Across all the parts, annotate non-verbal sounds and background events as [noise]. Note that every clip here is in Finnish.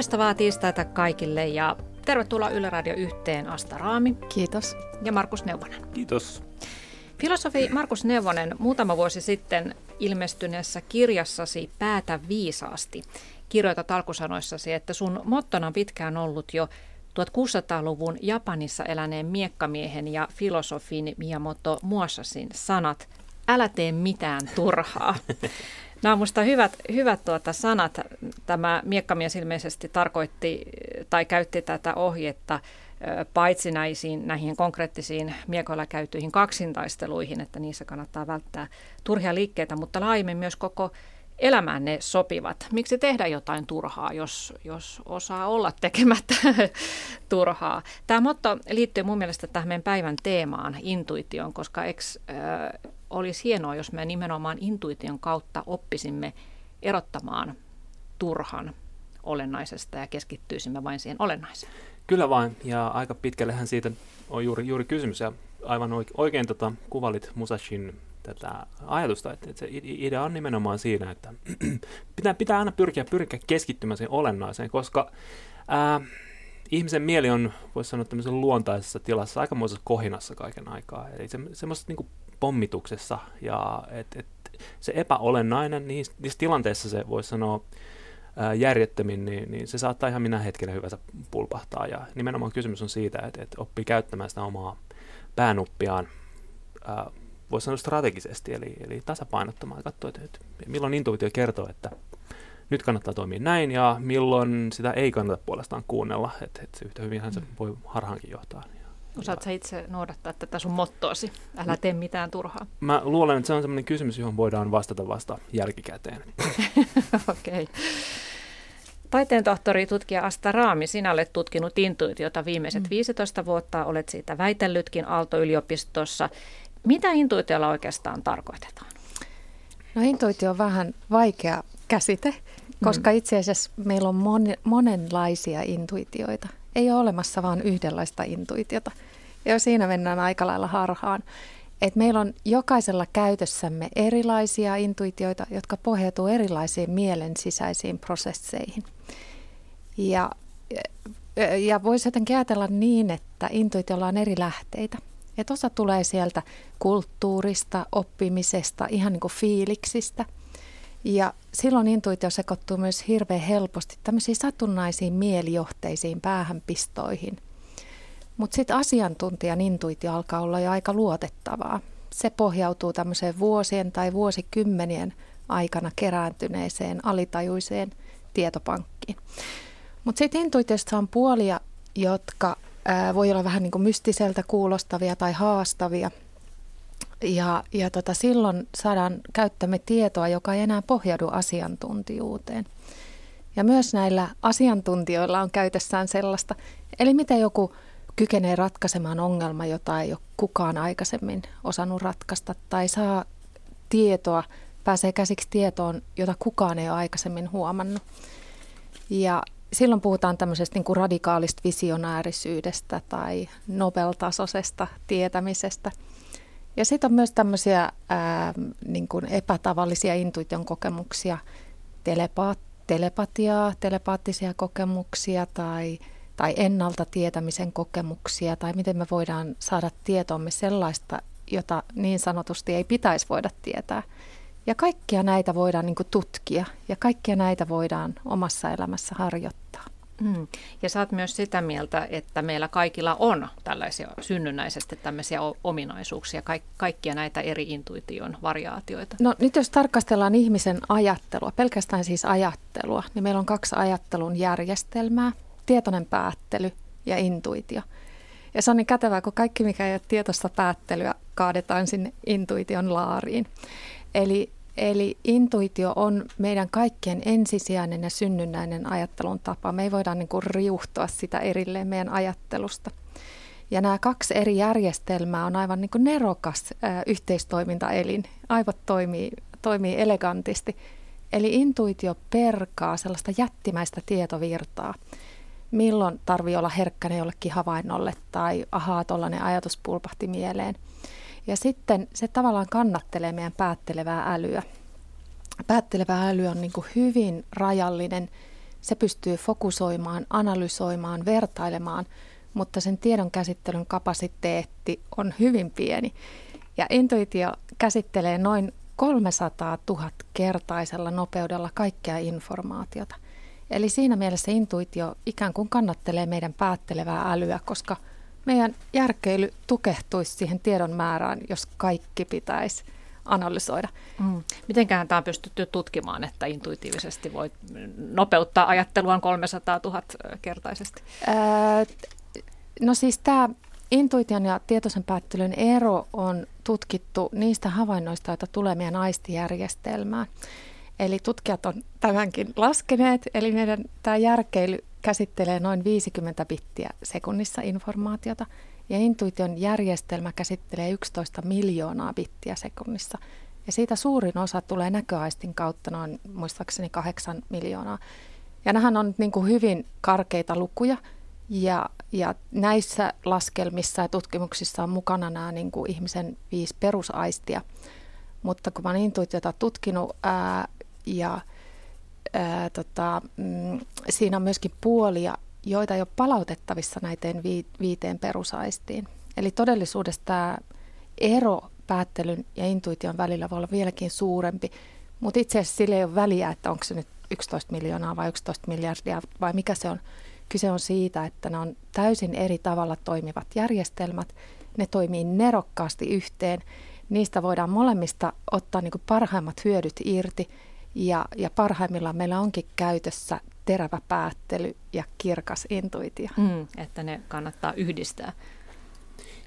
Loistavaa tiistaita kaikille ja tervetuloa Yle Radio yhteen Asta Raami. Kiitos. Ja Markus Neuvonen. Kiitos. Filosofi Markus Neuvonen, muutama vuosi sitten ilmestyneessä kirjassasi Päätä viisaasti kirjoitat alkusanoissasi, että sun mottona on pitkään ollut jo 1600-luvun Japanissa eläneen miekkamiehen ja filosofin Miyamoto Muashasin sanat, älä tee mitään turhaa. [laughs] Nämä on minusta hyvät, hyvät tuota sanat. Tämä miekkamies ilmeisesti tarkoitti tai käytti tätä ohjetta paitsi näisiin, näihin konkreettisiin miekoilla käytyihin kaksintaisteluihin, että niissä kannattaa välttää turhia liikkeitä, mutta laajemmin myös koko elämään ne sopivat. Miksi tehdä jotain turhaa, jos, jos osaa olla tekemättä [laughs] turhaa? Tämä motto liittyy mun mielestä tähän meidän päivän teemaan, intuitioon, koska eks, äh, olisi hienoa, jos me nimenomaan intuition kautta oppisimme erottamaan turhan olennaisesta ja keskittyisimme vain siihen olennaiseen. Kyllä vain, ja aika pitkällehän siitä on juuri, juuri kysymys, ja aivan oikein, oikein tota, kuvalit Musashin tätä ajatusta, että, että se idea on nimenomaan siinä, että [clears throat] pitää, pitää aina pyrkiä, pyrkiä keskittymään siihen olennaiseen, koska ää, ihmisen mieli on, voisi sanoa, tämmöisen luontaisessa tilassa, aikamoisessa kohinassa kaiken aikaa. Eli se, semmoisessa niin pommituksessa, ja et, et, se epäolennainen, niissä, niissä tilanteissa se voisi sanoa, järjettömin, niin, niin se saattaa ihan minä hetkellä hyvänsä pulpahtaa. Ja nimenomaan kysymys on siitä, että, että oppii käyttämään sitä omaa päänuppiaan voisi sanoa strategisesti, eli, eli tasapainottamaan katsoa, että, että milloin intuitio kertoo, että nyt kannattaa toimia näin, ja milloin sitä ei kannata puolestaan kuunnella, että, että se yhtä hyvinhän se mm. voi harhaankin johtaa. Osaatko sä itse noudattaa tätä sun mottoosi? Älä tee mitään turhaa. Mä luulen, että se on sellainen kysymys, johon voidaan vastata vasta jälkikäteen. [laughs] Okei. okay. Taiteen tohtori tutkija Asta Raami, sinä olet tutkinut intuitiota viimeiset mm. 15 vuotta, olet siitä väitellytkin Aalto-yliopistossa. Mitä intuitiolla oikeastaan tarkoitetaan? No intuitio on vähän vaikea käsite, koska mm. itse asiassa meillä on mon, monenlaisia intuitioita. Ei ole olemassa vain yhdenlaista intuitiota. Ja siinä mennään aika lailla harhaan. Et meillä on jokaisella käytössämme erilaisia intuitioita, jotka pohjautuu erilaisiin mielen sisäisiin prosesseihin. Ja, ja voisi jotenkin ajatella niin, että intuitiolla on eri lähteitä. Et osa tulee sieltä kulttuurista, oppimisesta, ihan niin kuin fiiliksistä. Ja silloin intuitio sekoittuu myös hirveän helposti tämmöisiin satunnaisiin mielijohteisiin päähänpistoihin. Mutta sitten asiantuntijan intuitio alkaa olla jo aika luotettavaa. Se pohjautuu tämmöiseen vuosien tai vuosikymmenien aikana kerääntyneeseen alitajuiseen tietopankkiin. Mutta sitten intuitiosta on puolia, jotka ää, voi olla vähän niin kuin mystiseltä kuulostavia tai haastavia. Ja, ja tota, silloin saadaan käyttämme tietoa, joka ei enää pohjaudu asiantuntijuuteen. Ja myös näillä asiantuntijoilla on käytössään sellaista, eli miten joku kykenee ratkaisemaan ongelma, jota ei ole kukaan aikaisemmin osannut ratkaista, tai saa tietoa, pääsee käsiksi tietoon, jota kukaan ei ole aikaisemmin huomannut. Ja silloin puhutaan tämmöisestä niin kuin radikaalista visionäärisyydestä tai Nobel-tasoisesta tietämisestä. Ja sitten on myös tämmöisiä niin epätavallisia intuition kokemuksia, telepaat, telepatiaa, telepaattisia kokemuksia tai, tai ennalta tietämisen kokemuksia tai miten me voidaan saada tietoomme sellaista, jota niin sanotusti ei pitäisi voida tietää. Ja kaikkia näitä voidaan niin tutkia ja kaikkia näitä voidaan omassa elämässä harjoittaa. Mm. Ja sä oot myös sitä mieltä, että meillä kaikilla on tällaisia synnynnäisesti tämmöisiä ominaisuuksia, ka- kaikkia näitä eri intuition variaatioita. No nyt jos tarkastellaan ihmisen ajattelua, pelkästään siis ajattelua, niin meillä on kaksi ajattelun järjestelmää, tietoinen päättely ja intuitio. Ja se on niin kätevää, kun kaikki mikä ei ole tietoista päättelyä kaadetaan sinne intuition laariin. Eli, eli intuitio on meidän kaikkien ensisijainen ja synnynnäinen ajattelun tapa. Me ei voida niin kuin riuhtoa sitä erilleen meidän ajattelusta. Ja nämä kaksi eri järjestelmää on aivan niin kuin nerokas ää, yhteistoimintaelin. Aivot toimii, toimii elegantisti. Eli intuitio perkaa sellaista jättimäistä tietovirtaa. Milloin tarvii olla herkkäinen jollekin havainnolle tai ahaa, tuollainen ajatus pulpahti mieleen – ja sitten se tavallaan kannattelee meidän päättelevää älyä. Päättelevä äly on niin hyvin rajallinen Se pystyy fokusoimaan, analysoimaan, vertailemaan, mutta sen tiedon käsittelyn kapasiteetti on hyvin pieni. Ja intuitio käsittelee noin 300 000 kertaisella nopeudella kaikkea informaatiota. Eli siinä mielessä intuitio ikään kuin kannattelee meidän päättelevää älyä, koska meidän järkeily tukehtuisi siihen tiedon määrään, jos kaikki pitäisi analysoida. Mm. Mitenkään tämä on pystytty tutkimaan, että intuitiivisesti voi nopeuttaa ajatteluaan 300 000 kertaisesti? Ää, no siis tämä intuition ja tietoisen päättelyn ero on tutkittu niistä havainnoista, joita tulee meidän aistijärjestelmään. Eli tutkijat on tämänkin laskeneet, eli meidän tämä järkeily käsittelee noin 50 bittiä sekunnissa informaatiota, ja intuition järjestelmä käsittelee 11 miljoonaa bittiä sekunnissa. Ja siitä suurin osa tulee näköaistin kautta, noin muistaakseni 8 miljoonaa. Ja nämähän on niin kuin hyvin karkeita lukuja, ja, ja näissä laskelmissa ja tutkimuksissa on mukana nämä niin kuin ihmisen viisi perusaistia. Mutta kun olen intuitiota tutkinut ää, ja ää, tota, mm, siinä on myöskin puolia, joita ei ole palautettavissa näiden vi, viiteen perusaistiin. Eli todellisuudessa tämä ero päättelyn ja intuition välillä voi olla vieläkin suurempi, mutta itse asiassa sillä ei ole väliä, että onko se nyt 11 miljoonaa vai 11 miljardia vai mikä se on. Kyse on siitä, että ne on täysin eri tavalla toimivat järjestelmät. Ne toimii nerokkaasti yhteen. Niistä voidaan molemmista ottaa niin parhaimmat hyödyt irti. Ja, ja parhaimmillaan meillä onkin käytössä terävä päättely ja kirkas intuitio. Mm, että ne kannattaa yhdistää.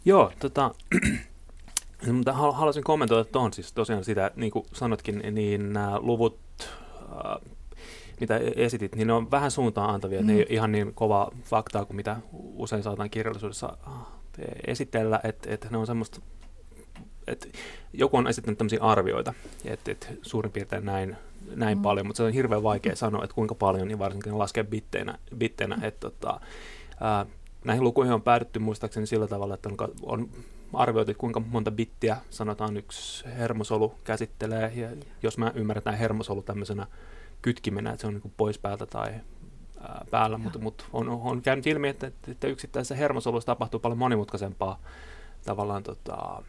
Joo, tota, [clears throat] mutta haluaisin kommentoida tuohon siis tosiaan sitä, niin kuin sanotkin, niin nämä luvut, äh, mitä e-, esitit, niin ne on vähän suuntaan antavia. Mm. Ne ei ole ihan niin kova faktaa kuin mitä usein saataan kirjallisuudessa äh, esitellä, että, että ne on semmoista että joku on esittänyt tämmöisiä arvioita, että, että suurin piirtein näin, näin mm. paljon, mutta se on hirveän vaikea sanoa, että kuinka paljon, niin varsinkin laskea bitteinä, bitteinä että tota, ää, näihin lukuihin on päädytty muistaakseni sillä tavalla, että on, on arvioitu, että kuinka monta bittiä sanotaan yksi hermosolu käsittelee, ja jos mä ymmärretään hermosolu tämmöisenä kytkimenä, että se on niin pois päältä tai ää, päällä, mutta, mutta on, on käynyt ilmi, että, että yksittäisessä hermosolussa tapahtuu paljon monimutkaisempaa tavallaan tota,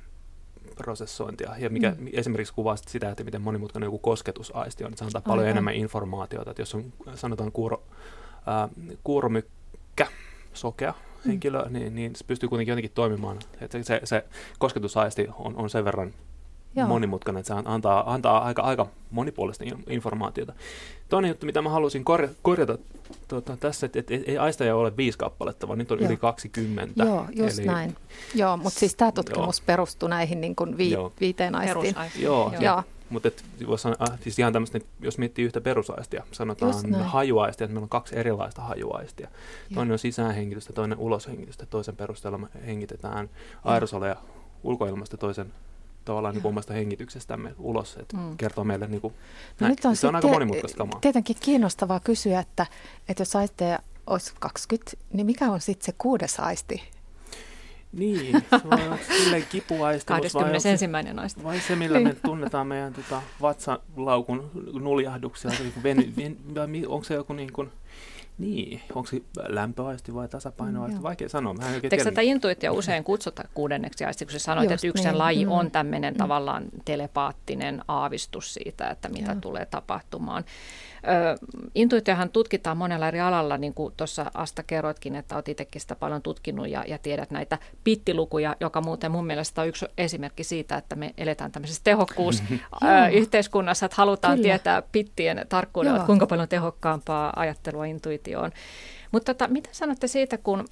prosessointia, ja mikä mm. esimerkiksi kuvaa sitä, että miten monimutkainen joku kosketusaisti on, että se antaa paljon enemmän informaatiota, että jos on sanotaan kuuro, äh, kuuromykkä, sokea mm. henkilö, niin, niin se pystyy kuitenkin jotenkin toimimaan, että se, se kosketusaisti on, on sen verran Joo. monimutkainen, että se antaa, antaa aika, aika monipuolista informaatiota. Toinen juttu, mitä mä haluaisin korjata, korjata tuota, tässä, että et, et, ei aisteja ole viisi kappaletta, vaan nyt on Joo. yli 20. Joo, just Eli, näin. Joo, mutta siis tämä tutkimus joo. perustuu näihin niin kuin vi, joo. viiteen aistiin. Joo, joo. joo. Mutta äh, siis ihan tämmöistä, jos miettii yhtä perusaistia, sanotaan hajuaistia, että meillä on kaksi erilaista hajuaistia. Joo. Toinen on sisäänhengitystä, toinen uloshengitystä. Toisen perusteella me hengitetään aerosoleja ulkoilmasta, toisen tavallaan niin omasta hengityksestämme ulos, että mm. kertoo meille niin kuin, no Nyt on se on aika monimutkaista kamaa. Tietenkin kiinnostavaa kysyä, että, että jos aisteja olisi 20, niin mikä on sitten se kuudes aisti? Niin, [laughs] se olla silleen kipuaisti. 21. aisti. Vai se, millä me niin. tunnetaan meidän tota, vatsalaukun nuljahduksia. onko se joku niin kuin, niin, onko se lämpöaisti vai tasapainoaisti? Mm, Vaikea sanoa. Mä Eikö tätä intuitio usein kutsuta kuudenneksi aisti, kun sä sanoit, Just että yksi niin. laji mm. on tämmöinen mm. tavallaan telepaattinen aavistus siitä, että mitä Joo. tulee tapahtumaan. Intuitiohan tutkitaan monella eri alalla, niin kuin tuossa Asta kerroitkin, että olet itsekin sitä paljon tutkinut ja, ja tiedät näitä pittilukuja, joka muuten mun mielestä on yksi esimerkki siitä, että me eletään tämmöisessä tehokkuusyhteiskunnassa, [laughs] että halutaan Kyllä. tietää pittien tarkkuudella, että kuinka paljon tehokkaampaa ajattelua intuitio on. Mutta tota, mitä sanotte siitä, kun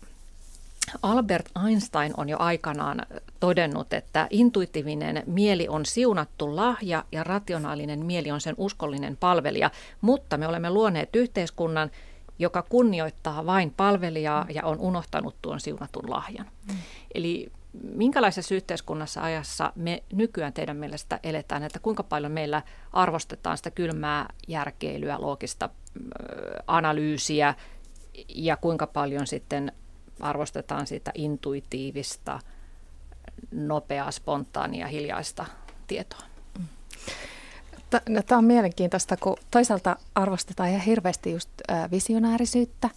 Albert Einstein on jo aikanaan todennut, että intuitiivinen mieli on siunattu lahja ja rationaalinen mieli on sen uskollinen palvelija, mutta me olemme luoneet yhteiskunnan, joka kunnioittaa vain palvelijaa ja on unohtanut tuon siunatun lahjan. Mm. Eli minkälaisessa yhteiskunnassa ajassa me nykyään teidän mielestä eletään, että kuinka paljon meillä arvostetaan sitä kylmää järkeilyä, loogista analyysiä ja kuinka paljon sitten arvostetaan sitä intuitiivista, nopeaa, spontaania, hiljaista tietoa. Tämä on mielenkiintoista, kun toisaalta arvostetaan ihan hirveästi just visionäärisyyttä,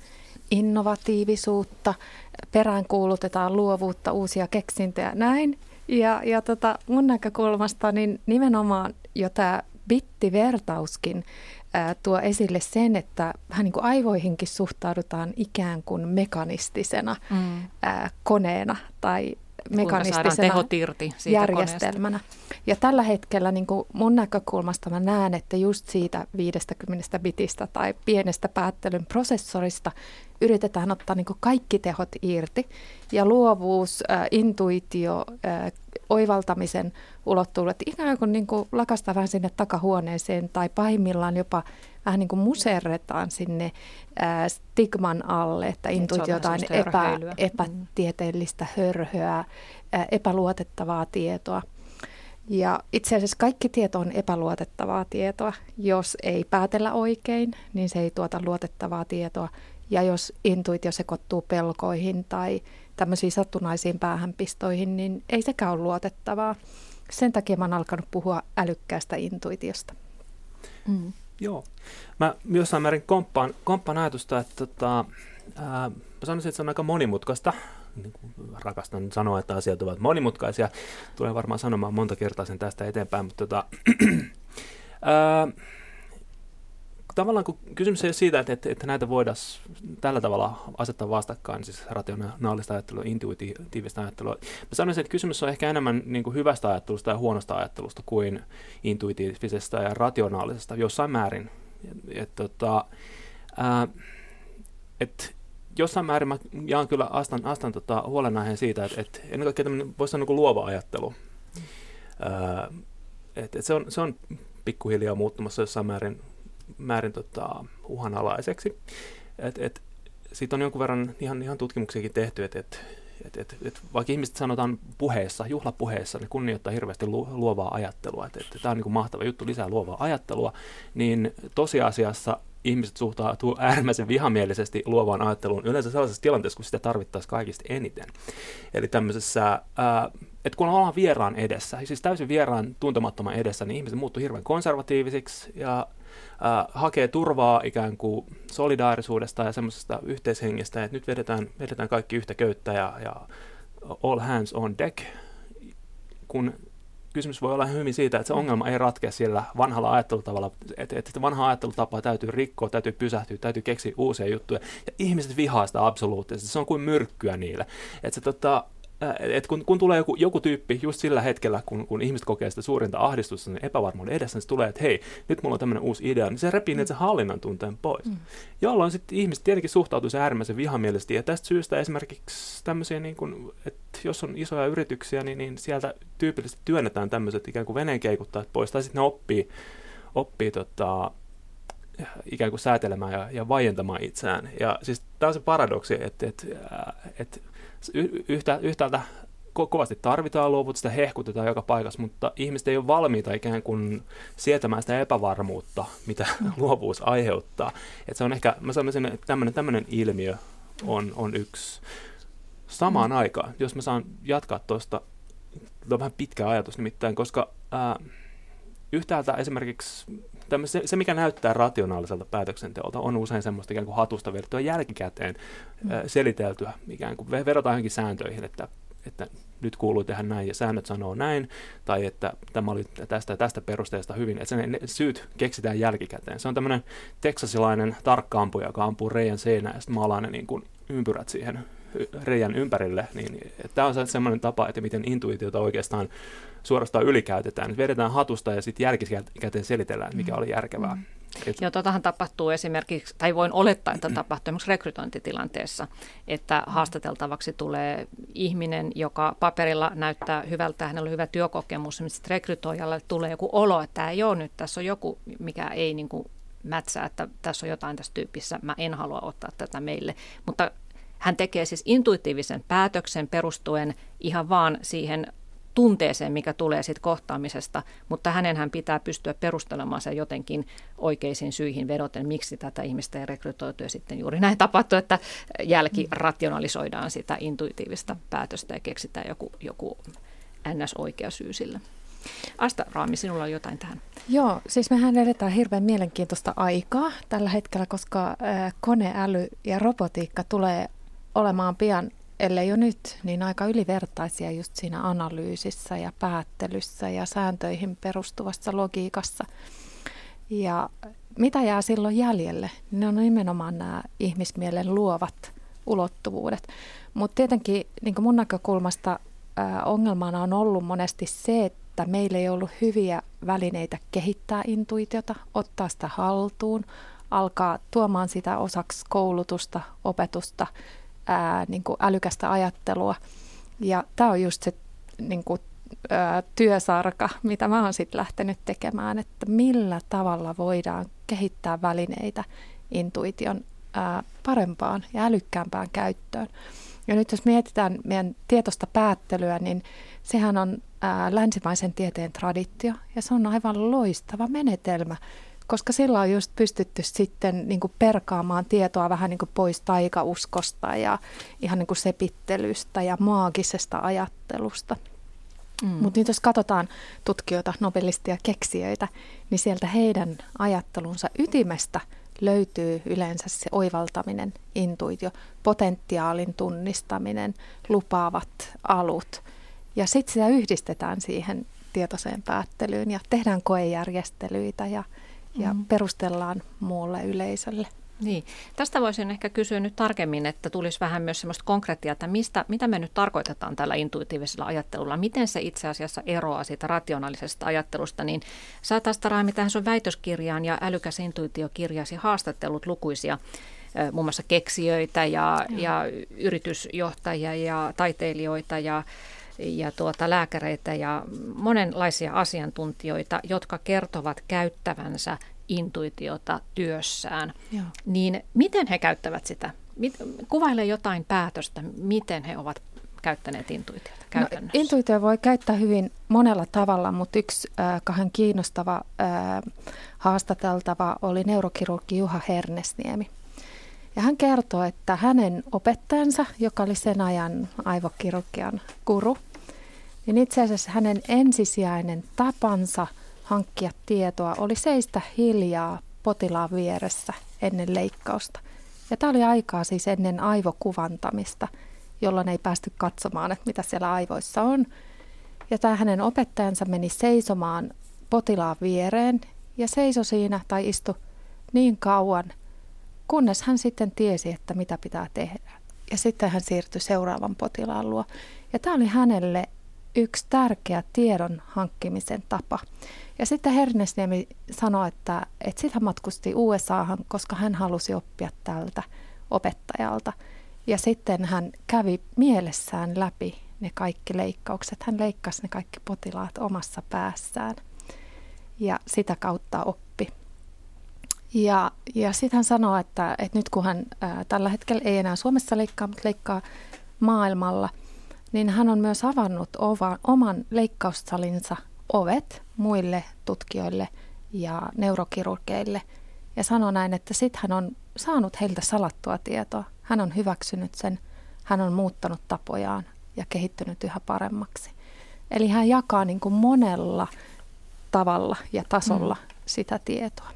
innovatiivisuutta, peräänkuulutetaan luovuutta, uusia keksintöjä, näin. Ja, ja tota, mun näkökulmasta niin nimenomaan jo tämä bittivertauskin ää, tuo esille sen, että vähän niin kuin aivoihinkin suhtaudutaan ikään kuin mekanistisena mm. ää, koneena tai mekanistisena järjestelmänä. Koneesta. Ja tällä hetkellä niin kuin mun näkökulmasta mä näen, että just siitä 50 bitistä tai pienestä päättelyn prosessorista yritetään ottaa niin kuin kaikki tehot irti. Ja luovuus, äh, intuitio, äh, oivaltamisen ulottuvuudet ikään kuin, niin kuin lakastaa vähän sinne takahuoneeseen tai pahimmillaan jopa vähän niin kuin muserretaan sinne ää, stigman alle, että niin, intuitio jotain epä, mm. epätieteellistä hörhöä, ää, epäluotettavaa tietoa. Ja itse asiassa kaikki tieto on epäluotettavaa tietoa. Jos ei päätellä oikein, niin se ei tuota luotettavaa tietoa. Ja jos intuitio sekoittuu pelkoihin tai tämmöisiin satunnaisiin päähänpistoihin, niin ei sekään ole luotettavaa. Sen takia mä oon alkanut puhua älykkäästä intuitiosta. Mm. Joo. Mä jossain määrin komppaan, komppaan ajatusta, että tota, ää, mä sanoisin, että se on aika monimutkaista. Niin rakastan sanoa, että asiat ovat monimutkaisia. Tulen varmaan sanomaan monta kertaa sen tästä eteenpäin, mutta tota, [clears throat] ää, tavallaan kun kysymys ei ole siitä, että, että, että näitä voidaan tällä tavalla asettaa vastakkain, siis rationaalista ajattelua, intuitiivista ajattelua. Mä sanoisin, että kysymys on ehkä enemmän niin kuin hyvästä ajattelusta ja huonosta ajattelusta kuin intuitiivisesta ja rationaalisesta jossain määrin. Et, et, tota, ää, et, jossain määrin mä jaan kyllä astan, astan tota huolenaiheen siitä, että, että ennen kaikkea tämmöinen voisi sanoa niin luova ajattelu. Ää, et, et se, on, se on pikkuhiljaa muuttumassa jossain määrin määrin tota, uhanalaiseksi. Et, et, siitä on jonkun verran ihan, ihan tutkimuksiakin tehty, että et, et, et, et, vaikka ihmiset sanotaan puheessa, juhlapuheessa, ne kunnioittaa hirveästi lu, luovaa ajattelua, että et, tämä on niin mahtava juttu, lisää luovaa ajattelua, niin tosiasiassa ihmiset suhtautuu äärimmäisen vihamielisesti luovaan ajatteluun yleensä sellaisessa tilanteessa, kun sitä tarvittaisiin kaikista eniten. Eli tämmöisessä, ää, että kun ollaan vieraan edessä, siis täysin vieraan tuntemattoman edessä, niin ihmiset muuttuu hirveän konservatiivisiksi ja äh, hakee turvaa ikään kuin solidaarisuudesta ja semmoisesta yhteishengestä, että nyt vedetään, vedetään kaikki yhtä köyttä ja, ja all hands on deck, kun kysymys voi olla hyvin siitä, että se ongelma ei ratkea sillä vanhalla ajattelutavalla, että, että vanha ajattelutapa täytyy rikkoa, täytyy pysähtyä, täytyy keksiä uusia juttuja, ja ihmiset vihaa sitä absoluuttisesti, se on kuin myrkkyä niille. Että se tota, et kun, kun tulee joku, joku tyyppi just sillä hetkellä, kun, kun ihmiset kokee sitä suurinta ahdistusta niin epävarmuuden edessä, niin se tulee, että hei, nyt mulla on tämmöinen uusi idea, niin se repii mm. sen hallinnan tunteen pois. Mm. Jolloin sitten ihmiset tietenkin suhtautuu se äärimmäisen vihamielisesti, ja tästä syystä esimerkiksi tämmöisiä, niin kun, että jos on isoja yrityksiä, niin, niin sieltä tyypillisesti työnnetään tämmöiset ikään kuin veneenkeikuttajat pois, tai sitten ne oppii, oppii tota, ikään kuin säätelemään ja, ja vaientamaan itseään. Ja siis tämä on se paradoksi, että, että, että yhtä, yhtäältä ko- kovasti tarvitaan luovuutta, sitä hehkutetaan joka paikassa, mutta ihmiset ei ole valmiita ikään kuin sietämään sitä epävarmuutta, mitä [laughs] luovuus aiheuttaa. Et se on ehkä, mä sanoisin, että tämmöinen, tämmöinen ilmiö on, on yksi. Samaan mm. aikaan, jos mä saan jatkaa tuosta, on vähän pitkä ajatus nimittäin, koska ää, yhtäältä esimerkiksi se, se, mikä näyttää rationaaliselta päätöksenteolta, on usein semmoista ikään kuin hatusta vedettyä jälkikäteen mm. seliteltyä, ikään kuin vedotaan johonkin sääntöihin, että, että nyt kuuluu tehdä näin ja säännöt sanoo näin, tai että tämä oli tästä tästä perusteesta hyvin, että ne syyt keksitään jälkikäteen. Se on tämmöinen teksasilainen tarkkaampuja, joka ampuu reijän seinään ja sitten maalaa ne niin kuin ympyrät siihen reijän ympärille, niin tämä on semmoinen tapa, että miten intuitiota oikeastaan suorastaan ylikäytetään. Nyt vedetään hatusta ja sitten jälkikäteen selitellään, mikä mm. oli järkevää. Mm. Et... Joo, totahan tapahtuu esimerkiksi, tai voin olettaa, että tapahtuu esimerkiksi rekrytointitilanteessa, että haastateltavaksi tulee ihminen, joka paperilla näyttää hyvältä, hänellä on hyvä työkokemus, mutta sitten rekrytoijalle tulee joku olo, että tämä ei ole nyt, tässä on joku, mikä ei niin kuin mätsää, että tässä on jotain tässä tyypissä, mä en halua ottaa tätä meille. Mutta hän tekee siis intuitiivisen päätöksen perustuen ihan vaan siihen tunteeseen, mikä tulee siitä kohtaamisesta, mutta hänenhän pitää pystyä perustelemaan se jotenkin oikeisiin syihin vedoten, miksi tätä ihmistä ei rekrytoitu ja sitten juuri näin tapahtuu, että jälki rationalisoidaan sitä intuitiivista päätöstä ja keksitään joku, joku ns. oikea syy sille. Asta Raami, sinulla on jotain tähän. Joo, siis mehän edetään hirveän mielenkiintoista aikaa tällä hetkellä, koska koneäly ja robotiikka tulee olemaan pian, ellei jo nyt, niin aika ylivertaisia just siinä analyysissä ja päättelyssä ja sääntöihin perustuvassa logiikassa. Ja mitä jää silloin jäljelle? Ne on nimenomaan nämä ihmismielen luovat ulottuvuudet. Mutta tietenkin niin mun näkökulmasta ää, ongelmana on ollut monesti se, että meillä ei ollut hyviä välineitä kehittää intuitiota, ottaa sitä haltuun, alkaa tuomaan sitä osaksi koulutusta, opetusta, ää, niin kuin älykästä ajattelua. Ja tämä on just se niin kuin, ää, työsarka, mitä mä oon sitten lähtenyt tekemään, että millä tavalla voidaan kehittää välineitä intuition ää, parempaan ja älykkäämpään käyttöön. Ja nyt jos mietitään meidän tietoista päättelyä, niin sehän on ää, länsimaisen tieteen traditio ja se on aivan loistava menetelmä, koska sillä on just pystytty sitten niin kuin perkaamaan tietoa vähän niin kuin pois taikauskosta ja ihan niin kuin sepittelystä ja maagisesta ajattelusta. Mm. Mutta nyt jos katsotaan tutkijoita, nobelistia, keksijöitä, niin sieltä heidän ajattelunsa ytimestä löytyy yleensä se oivaltaminen, intuitio, potentiaalin tunnistaminen, lupaavat alut. Ja sitten sitä yhdistetään siihen tietoiseen päättelyyn ja tehdään koejärjestelyitä ja, ja mm. perustellaan muulle yleisölle. Niin. Tästä voisin ehkä kysyä nyt tarkemmin, että tulisi vähän myös sellaista konkreettia, että mistä, mitä me nyt tarkoitetaan tällä intuitiivisella ajattelulla, miten se itse asiassa eroaa siitä rationaalisesta ajattelusta, niin sä taas Raimi tähän sun väitöskirjaan ja älykäs intuitiokirjasi haastattelut lukuisia muun muassa keksijöitä ja, ja yritysjohtajia ja taiteilijoita ja ja tuota, lääkäreitä ja monenlaisia asiantuntijoita, jotka kertovat käyttävänsä intuitiota työssään, Joo. niin miten he käyttävät sitä? Kuvaile jotain päätöstä, miten he ovat käyttäneet intuitiota no, käytännössä? No, intuitio voi käyttää hyvin monella tavalla, mutta yksi äh, kahden kiinnostava äh, haastateltava oli neurokirurgi Juha Hernesniemi. Ja hän kertoi, että hänen opettajansa, joka oli sen ajan aivokirurgian guru, niin itse asiassa hänen ensisijainen tapansa – hankkia tietoa oli seistä hiljaa potilaan vieressä ennen leikkausta. Ja tämä oli aikaa siis ennen aivokuvantamista, jolloin ei päästy katsomaan, että mitä siellä aivoissa on. Ja tämä hänen opettajansa meni seisomaan potilaan viereen ja seiso siinä tai istu niin kauan, kunnes hän sitten tiesi, että mitä pitää tehdä. Ja sitten hän siirtyi seuraavan potilaan luo. Ja tämä oli hänelle yksi tärkeä tiedon hankkimisen tapa. Ja sitten Hernesniemi sanoi, että, että sitten hän matkusti USAhan, koska hän halusi oppia tältä opettajalta. Ja sitten hän kävi mielessään läpi ne kaikki leikkaukset. Hän leikkasi ne kaikki potilaat omassa päässään ja sitä kautta oppi. Ja, ja sitten hän sanoi, että, että nyt kun hän ää, tällä hetkellä ei enää Suomessa leikkaa, mutta leikkaa maailmalla, niin hän on myös avannut ovan, oman leikkaussalinsa ovet muille tutkijoille ja neurokirurgeille ja sanoi näin, että sitten hän on saanut heiltä salattua tietoa. Hän on hyväksynyt sen, hän on muuttanut tapojaan ja kehittynyt yhä paremmaksi. Eli hän jakaa niin kuin monella tavalla ja tasolla mm. sitä tietoa.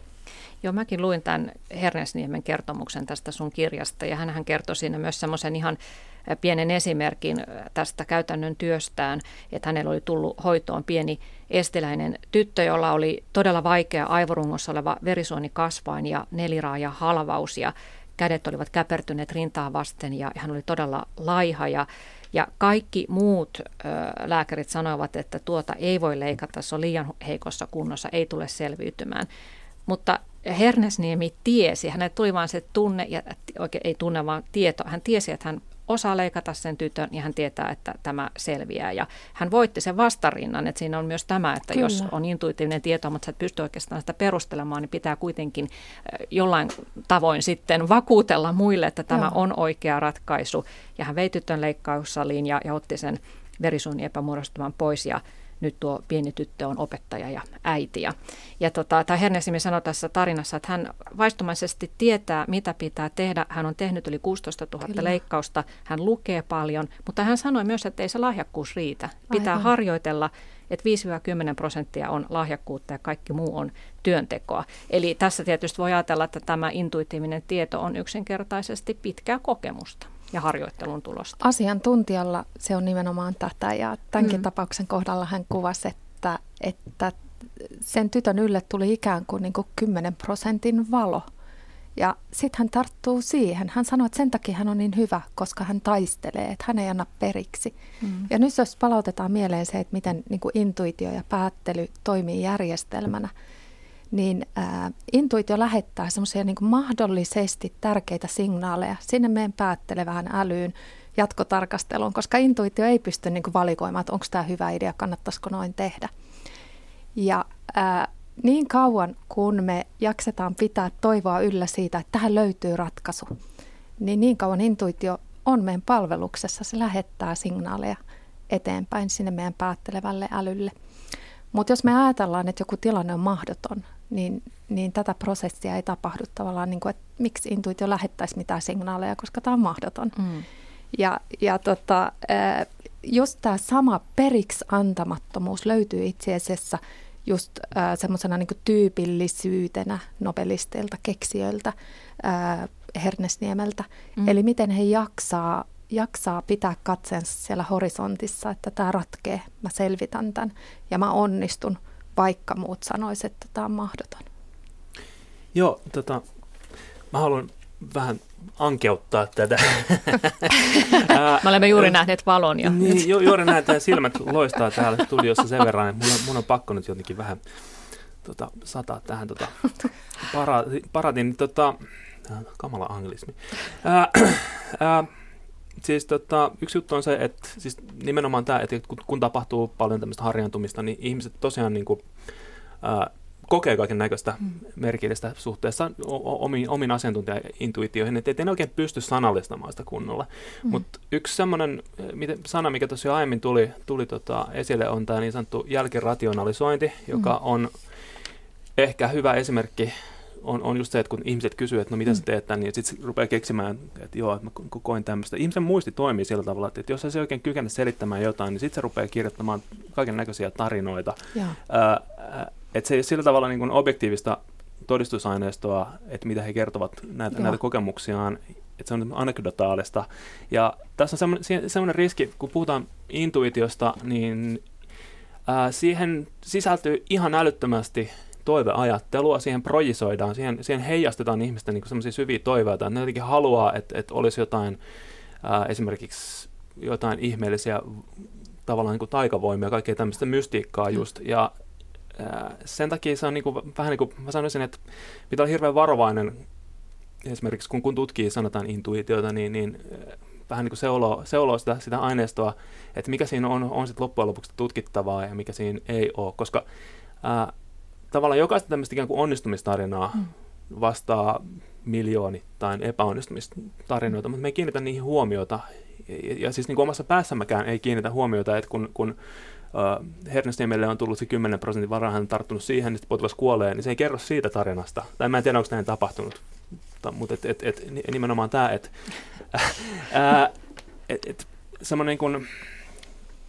Joo, mäkin luin tämän Hernesniemen kertomuksen tästä sun kirjasta ja hän kertoi siinä myös semmoisen ihan pienen esimerkin tästä käytännön työstään, että hänellä oli tullut hoitoon pieni esteläinen tyttö, jolla oli todella vaikea aivorungossa oleva verisuonikasvain ja neliraaja halvaus ja kädet olivat käpertyneet rintaa vasten ja hän oli todella laiha ja ja kaikki muut ö, lääkärit sanoivat, että tuota ei voi leikata, se on liian heikossa kunnossa, ei tule selviytymään. Mutta Hernesniemi tiesi, hänelle tuli vain se tunne, ja oikein ei tunne vaan tieto, hän tiesi, että hän osaa leikata sen tytön ja hän tietää, että tämä selviää. Ja hän voitti sen vastarinnan, että siinä on myös tämä, että Kyllä. jos on intuitiivinen tieto, mutta sä et pysty oikeastaan sitä perustelemaan, niin pitää kuitenkin jollain tavoin sitten vakuutella muille, että tämä Joo. on oikea ratkaisu. Ja hän vei tytön leikkaussaliin ja, ja otti sen verisuonin epämuodostuman pois ja nyt tuo pieni tyttö on opettaja ja äiti. Ja, ja tota, tai Hernesimi sanoi tässä tarinassa, että hän vaistomaisesti tietää, mitä pitää tehdä. Hän on tehnyt yli 16 000 Kyllä. leikkausta, hän lukee paljon, mutta hän sanoi myös, että ei se lahjakkuus riitä. Pitää Aivan. harjoitella että 5-10 prosenttia on lahjakkuutta ja kaikki muu on työntekoa. Eli tässä tietysti voi ajatella, että tämä intuitiivinen tieto on yksinkertaisesti pitkää kokemusta ja harjoittelun tulosta. Asiantuntijalla se on nimenomaan tätä ja tämänkin mm. tapauksen kohdalla hän kuvasi, että, että sen tytön ylle tuli ikään kuin, niin kuin 10 prosentin valo. Ja sitten hän tarttuu siihen. Hän sanoi, että sen takia hän on niin hyvä, koska hän taistelee, että hän ei anna periksi. Mm. Ja nyt jos palautetaan mieleen se, että miten niin kuin intuitio ja päättely toimii järjestelmänä, niin ää, intuitio lähettää semmoisia niin mahdollisesti tärkeitä signaaleja sinne meidän päättelevään älyyn, jatkotarkasteluun, koska intuitio ei pysty niin valikoimaan, että onko tämä hyvä idea, kannattaisiko noin tehdä. Ja ää, niin kauan, kun me jaksetaan pitää toivoa yllä siitä, että tähän löytyy ratkaisu, niin niin kauan intuitio on meidän palveluksessa. Se lähettää signaaleja eteenpäin sinne meidän päättelevälle älylle. Mutta jos me ajatellaan, että joku tilanne on mahdoton, niin, niin tätä prosessia ei tapahdu tavallaan, niin kuin, että miksi intuitio lähettäisi mitään signaaleja, koska tämä on mahdoton. Mm. Ja, ja tota, just tämä sama periksi antamattomuus löytyy itse asiassa just äh, semmoisena niin tyypillisyytenä nobelisteilta, keksijöiltä, äh, Hernesniemeltä. Mm. Eli miten he jaksaa, jaksaa pitää katseensa siellä horisontissa, että tämä ratkee, mä selvitän tämän ja mä onnistun, vaikka muut sanoisivat, että tämä on mahdoton. Joo, tota, mä haluan vähän ankeuttaa tätä. [laughs] Me olemme juuri nähneet valon jo. Niin, ju, juuri näin, että silmät loistaa täällä studiossa sen verran, että mun on, mun on pakko nyt jotenkin vähän tota, sataa tähän tota, para, paratin. Tota, kamala anglismi. Ää, ää, siis tota, yksi juttu on se, että siis nimenomaan tämä, että kun, kun tapahtuu paljon tämmöistä harjaantumista, niin ihmiset tosiaan niin kuin, ää, kokee kaiken näköistä mm. merkillistä suhteessa omiin, omiin asiantuntija-intuitioihin, että ei ne oikein pysty sanallistamaan sitä kunnolla. Mm. Mutta yksi semmoinen sana, mikä tuossa jo aiemmin tuli, tuli tota esille, on tämä niin sanottu jälkirationalisointi, joka mm. on ehkä hyvä esimerkki on, on just se, että kun ihmiset kysyvät, että no mitä mm. sä teet tämän, niin sitten rupeaa keksimään, että joo, että mä koin tämmöistä. Ihmisen muisti toimii sillä tavalla, että jos se oikein kykene selittämään jotain, niin sitten se rupeaa kirjoittamaan kaiken näköisiä tarinoita. Ää, että se ei ole sillä tavalla niin kuin objektiivista todistusaineistoa, että mitä he kertovat näitä, näitä kokemuksiaan, että se on anekdotaalista. Ja tässä on semmoinen, semmoinen riski, kun puhutaan intuitiosta, niin ää, siihen sisältyy ihan älyttömästi toiveajattelua, siihen projisoidaan, siihen, siihen heijastetaan ihmisten niin semmoisia syviä toiveita, että ne jotenkin haluaa, että, että olisi jotain ää, esimerkiksi jotain ihmeellisiä tavallaan niin kuin taikavoimia, kaikkea tämmöistä mystiikkaa just, ja sen takia se on niin kuin, vähän niin kuin, mä sanoisin, että pitää olla hirveän varovainen, esimerkiksi kun, kun tutkii, sanotaan intuitiota, niin, niin vähän niin kuin seuloo, seuloo sitä, sitä aineistoa, että mikä siinä on, on sitten loppujen lopuksi tutkittavaa ja mikä siinä ei ole, koska ää, tavallaan jokaista tämmöistä ikään kuin onnistumistarinaa mm. vastaa miljoonittain epäonnistumistarinoita, mutta me ei kiinnitä niihin huomiota. Ja, ja siis niin kuin omassa päässämmäkään ei kiinnitä huomiota, että kun, kun uh, Hernesniemelle on tullut se 10 prosentin varaa, hän on tarttunut siihen, että potilas kuolee, niin se ei kerro siitä tarinasta. Tai mä en tiedä, onko näin tapahtunut, mutta et, et, et, nimenomaan tämä, että [laughs] et, et, semmoinen niin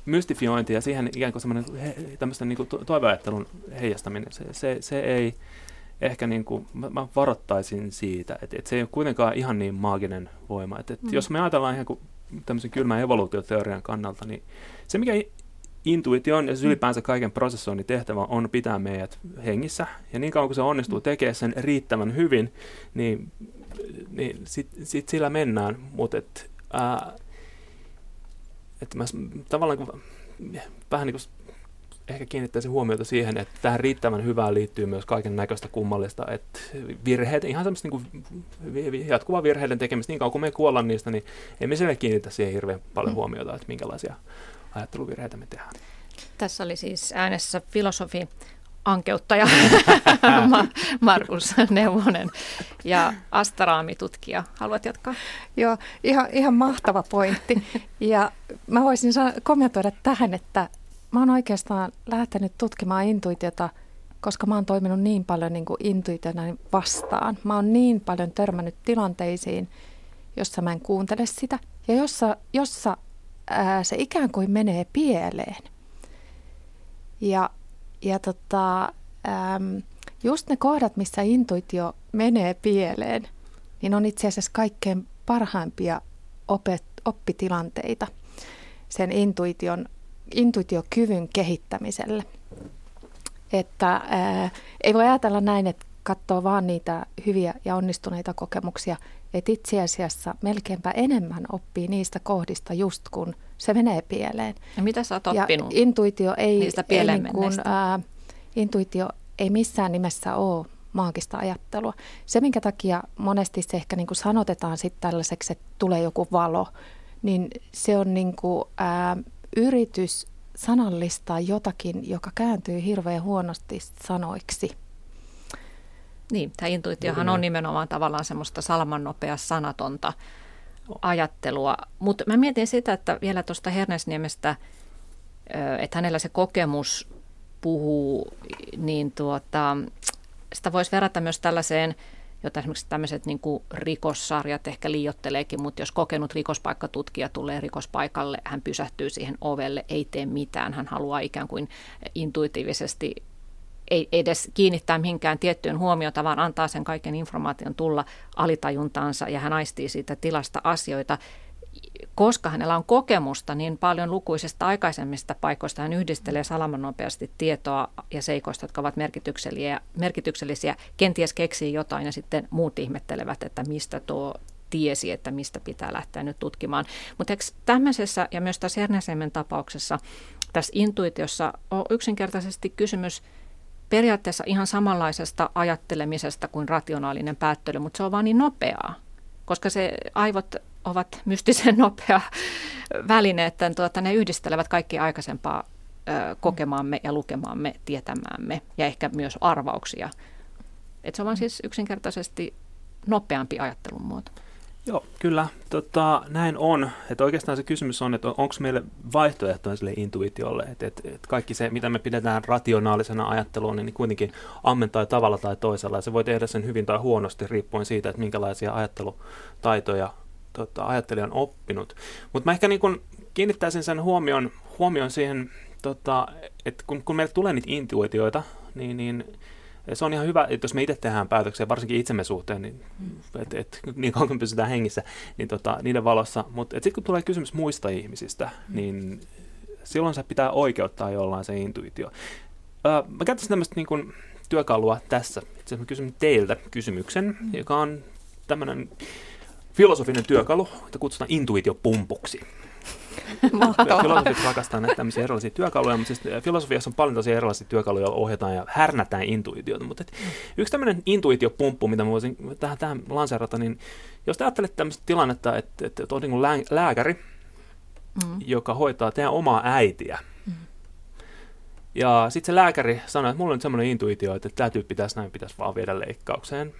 mystifiointi ja siihen ikään kuin semmoinen tämmöisten niin toiveajattelun heijastaminen, se, se, se ei ehkä niin kuin, mä, mä varoittaisin siitä, että, että se ei ole kuitenkaan ihan niin maaginen voima. Että, että mm. Jos me ajatellaan ihan kuin tämmöisen kylmän evoluutioteorian kannalta, niin se mikä intuition ja siis ylipäänsä kaiken prosessoinnin tehtävä on pitää meidät hengissä. Ja niin kauan kuin se onnistuu tekemään sen riittävän hyvin, niin, niin sitten sit sillä mennään. Mutta että mä tavallaan vähän niin kuin ehkä kiinnittäisin huomiota siihen, että tähän riittävän hyvään liittyy myös kaiken näköistä kummallista, että virheet, ihan semmoista niin jatkuvaa virheiden tekemistä, niin kauan kuin me kuollaan niistä, niin emme sille kiinnitä siihen hirveän paljon mm. huomiota, että minkälaisia ajatteluvirheitä me tehdään. Tässä oli siis äänessä filosofi ankeuttaja [laughs] Markus Neuvonen ja Astaraamitutkija. Haluat jatkaa? Joo, ihan, ihan mahtava pointti. Ja mä voisin kommentoida tähän, että mä oon oikeastaan lähtenyt tutkimaan intuitiota, koska mä oon toiminut niin paljon niin kuin intuitiona vastaan. Mä oon niin paljon törmännyt tilanteisiin, jossa mä en kuuntele sitä ja jossa, jossa ää, se ikään kuin menee pieleen. Ja, ja tota, äm, just ne kohdat, missä intuitio menee pieleen, niin on itse asiassa kaikkein parhaimpia opet, oppitilanteita sen intuition, intuitiokyvyn kehittämiselle. Että ää, ei voi ajatella näin, että katsoo vaan niitä hyviä ja onnistuneita kokemuksia, että itse asiassa melkeinpä enemmän oppii niistä kohdista just kun se menee pieleen. Ja mitä sä oot oppinut ja intuitio ei, niistä ei, niin kuin, ää, intuitio ei missään nimessä ole maagista ajattelua. Se, minkä takia monesti se ehkä niin kuin sanotetaan sitten tällaiseksi, että tulee joku valo, niin se on niin kuin, ää, yritys sanallistaa jotakin, joka kääntyy hirveän huonosti sanoiksi. Niin, tämä intuitiohan on nimenomaan tavallaan semmoista salmannopea sanatonta ajattelua. Mutta mä mietin sitä, että vielä tuosta Hernesniemestä, että hänellä se kokemus puhuu, niin tuota, sitä voisi verrata myös tällaiseen, jota esimerkiksi tämmöiset niin kuin rikossarjat ehkä liiotteleekin, mutta jos kokenut rikospaikkatutkija tulee rikospaikalle, hän pysähtyy siihen ovelle, ei tee mitään, hän haluaa ikään kuin intuitiivisesti ei edes kiinnittää mihinkään tiettyyn huomiota, vaan antaa sen kaiken informaation tulla alitajuntaansa ja hän aistii siitä tilasta asioita. Koska hänellä on kokemusta niin paljon lukuisista aikaisemmista paikoista, hän yhdistelee salamanopeasti tietoa ja seikoista, jotka ovat merkityksellisiä, merkityksellisiä, kenties keksii jotain ja sitten muut ihmettelevät, että mistä tuo tiesi, että mistä pitää lähteä nyt tutkimaan. Mutta eikö tämmöisessä ja myös tässä Hernesemen tapauksessa, tässä intuitiossa on yksinkertaisesti kysymys – periaatteessa ihan samanlaisesta ajattelemisesta kuin rationaalinen päättely, mutta se on vaan niin nopeaa, koska se aivot ovat mystisen nopea väline, että tuota, ne yhdistelevät kaikki aikaisempaa ö, kokemaamme ja lukemaamme, tietämäämme ja ehkä myös arvauksia. Et se on vaan siis yksinkertaisesti nopeampi ajattelun muoto. Joo, kyllä. Tota, näin on. Että oikeastaan se kysymys on, että onko meille vaihtoehtoja sille intuitiolle. Että et, et kaikki se, mitä me pidetään rationaalisena ajattelua, niin, niin kuitenkin ammentaa tavalla tai toisella. Ja se voi tehdä sen hyvin tai huonosti riippuen siitä, että minkälaisia ajattelutaitoja tota, ajattelija on oppinut. Mutta mä ehkä niin kun kiinnittäisin sen huomion, huomion siihen, tota, että kun, kun meille tulee niitä intuitioita, niin, niin se on ihan hyvä, että jos me itse tehdään päätöksiä, varsinkin itsemme suhteen, niin, et, et, niin kauan kuin pysytään hengissä, niin tota, niiden valossa. Mutta sitten kun tulee kysymys muista ihmisistä, mm. niin silloin se pitää oikeuttaa jollain se intuitio. Öö, mä käyttäisin tämmöistä niin kuin, työkalua tässä. Itse asiassa mä kysyn teiltä kysymyksen, mm. joka on tämmöinen filosofinen työkalu, jota kutsutaan intuitiopumpuksi. [laughs] Filosofit rakastaa näitä tämmöisiä erilaisia työkaluja, mutta siis eh, filosofiassa on paljon tosiaan erilaisia työkaluja, joilla ohjataan ja härnätään intuitiota. Mutta et, yksi tämmöinen intuitiopumppu, mitä mä voisin tähän, tähän lanseerata, niin jos te ajattelette tämmöistä tilannetta, että, että, on niin lää, lääkäri, mm. joka hoitaa teidän omaa äitiä, mm. ja sitten se lääkäri sanoo, että mulla on nyt semmoinen intuitio, että tämä tyyppi pitäisi näin pitäisi vaan viedä leikkaukseen,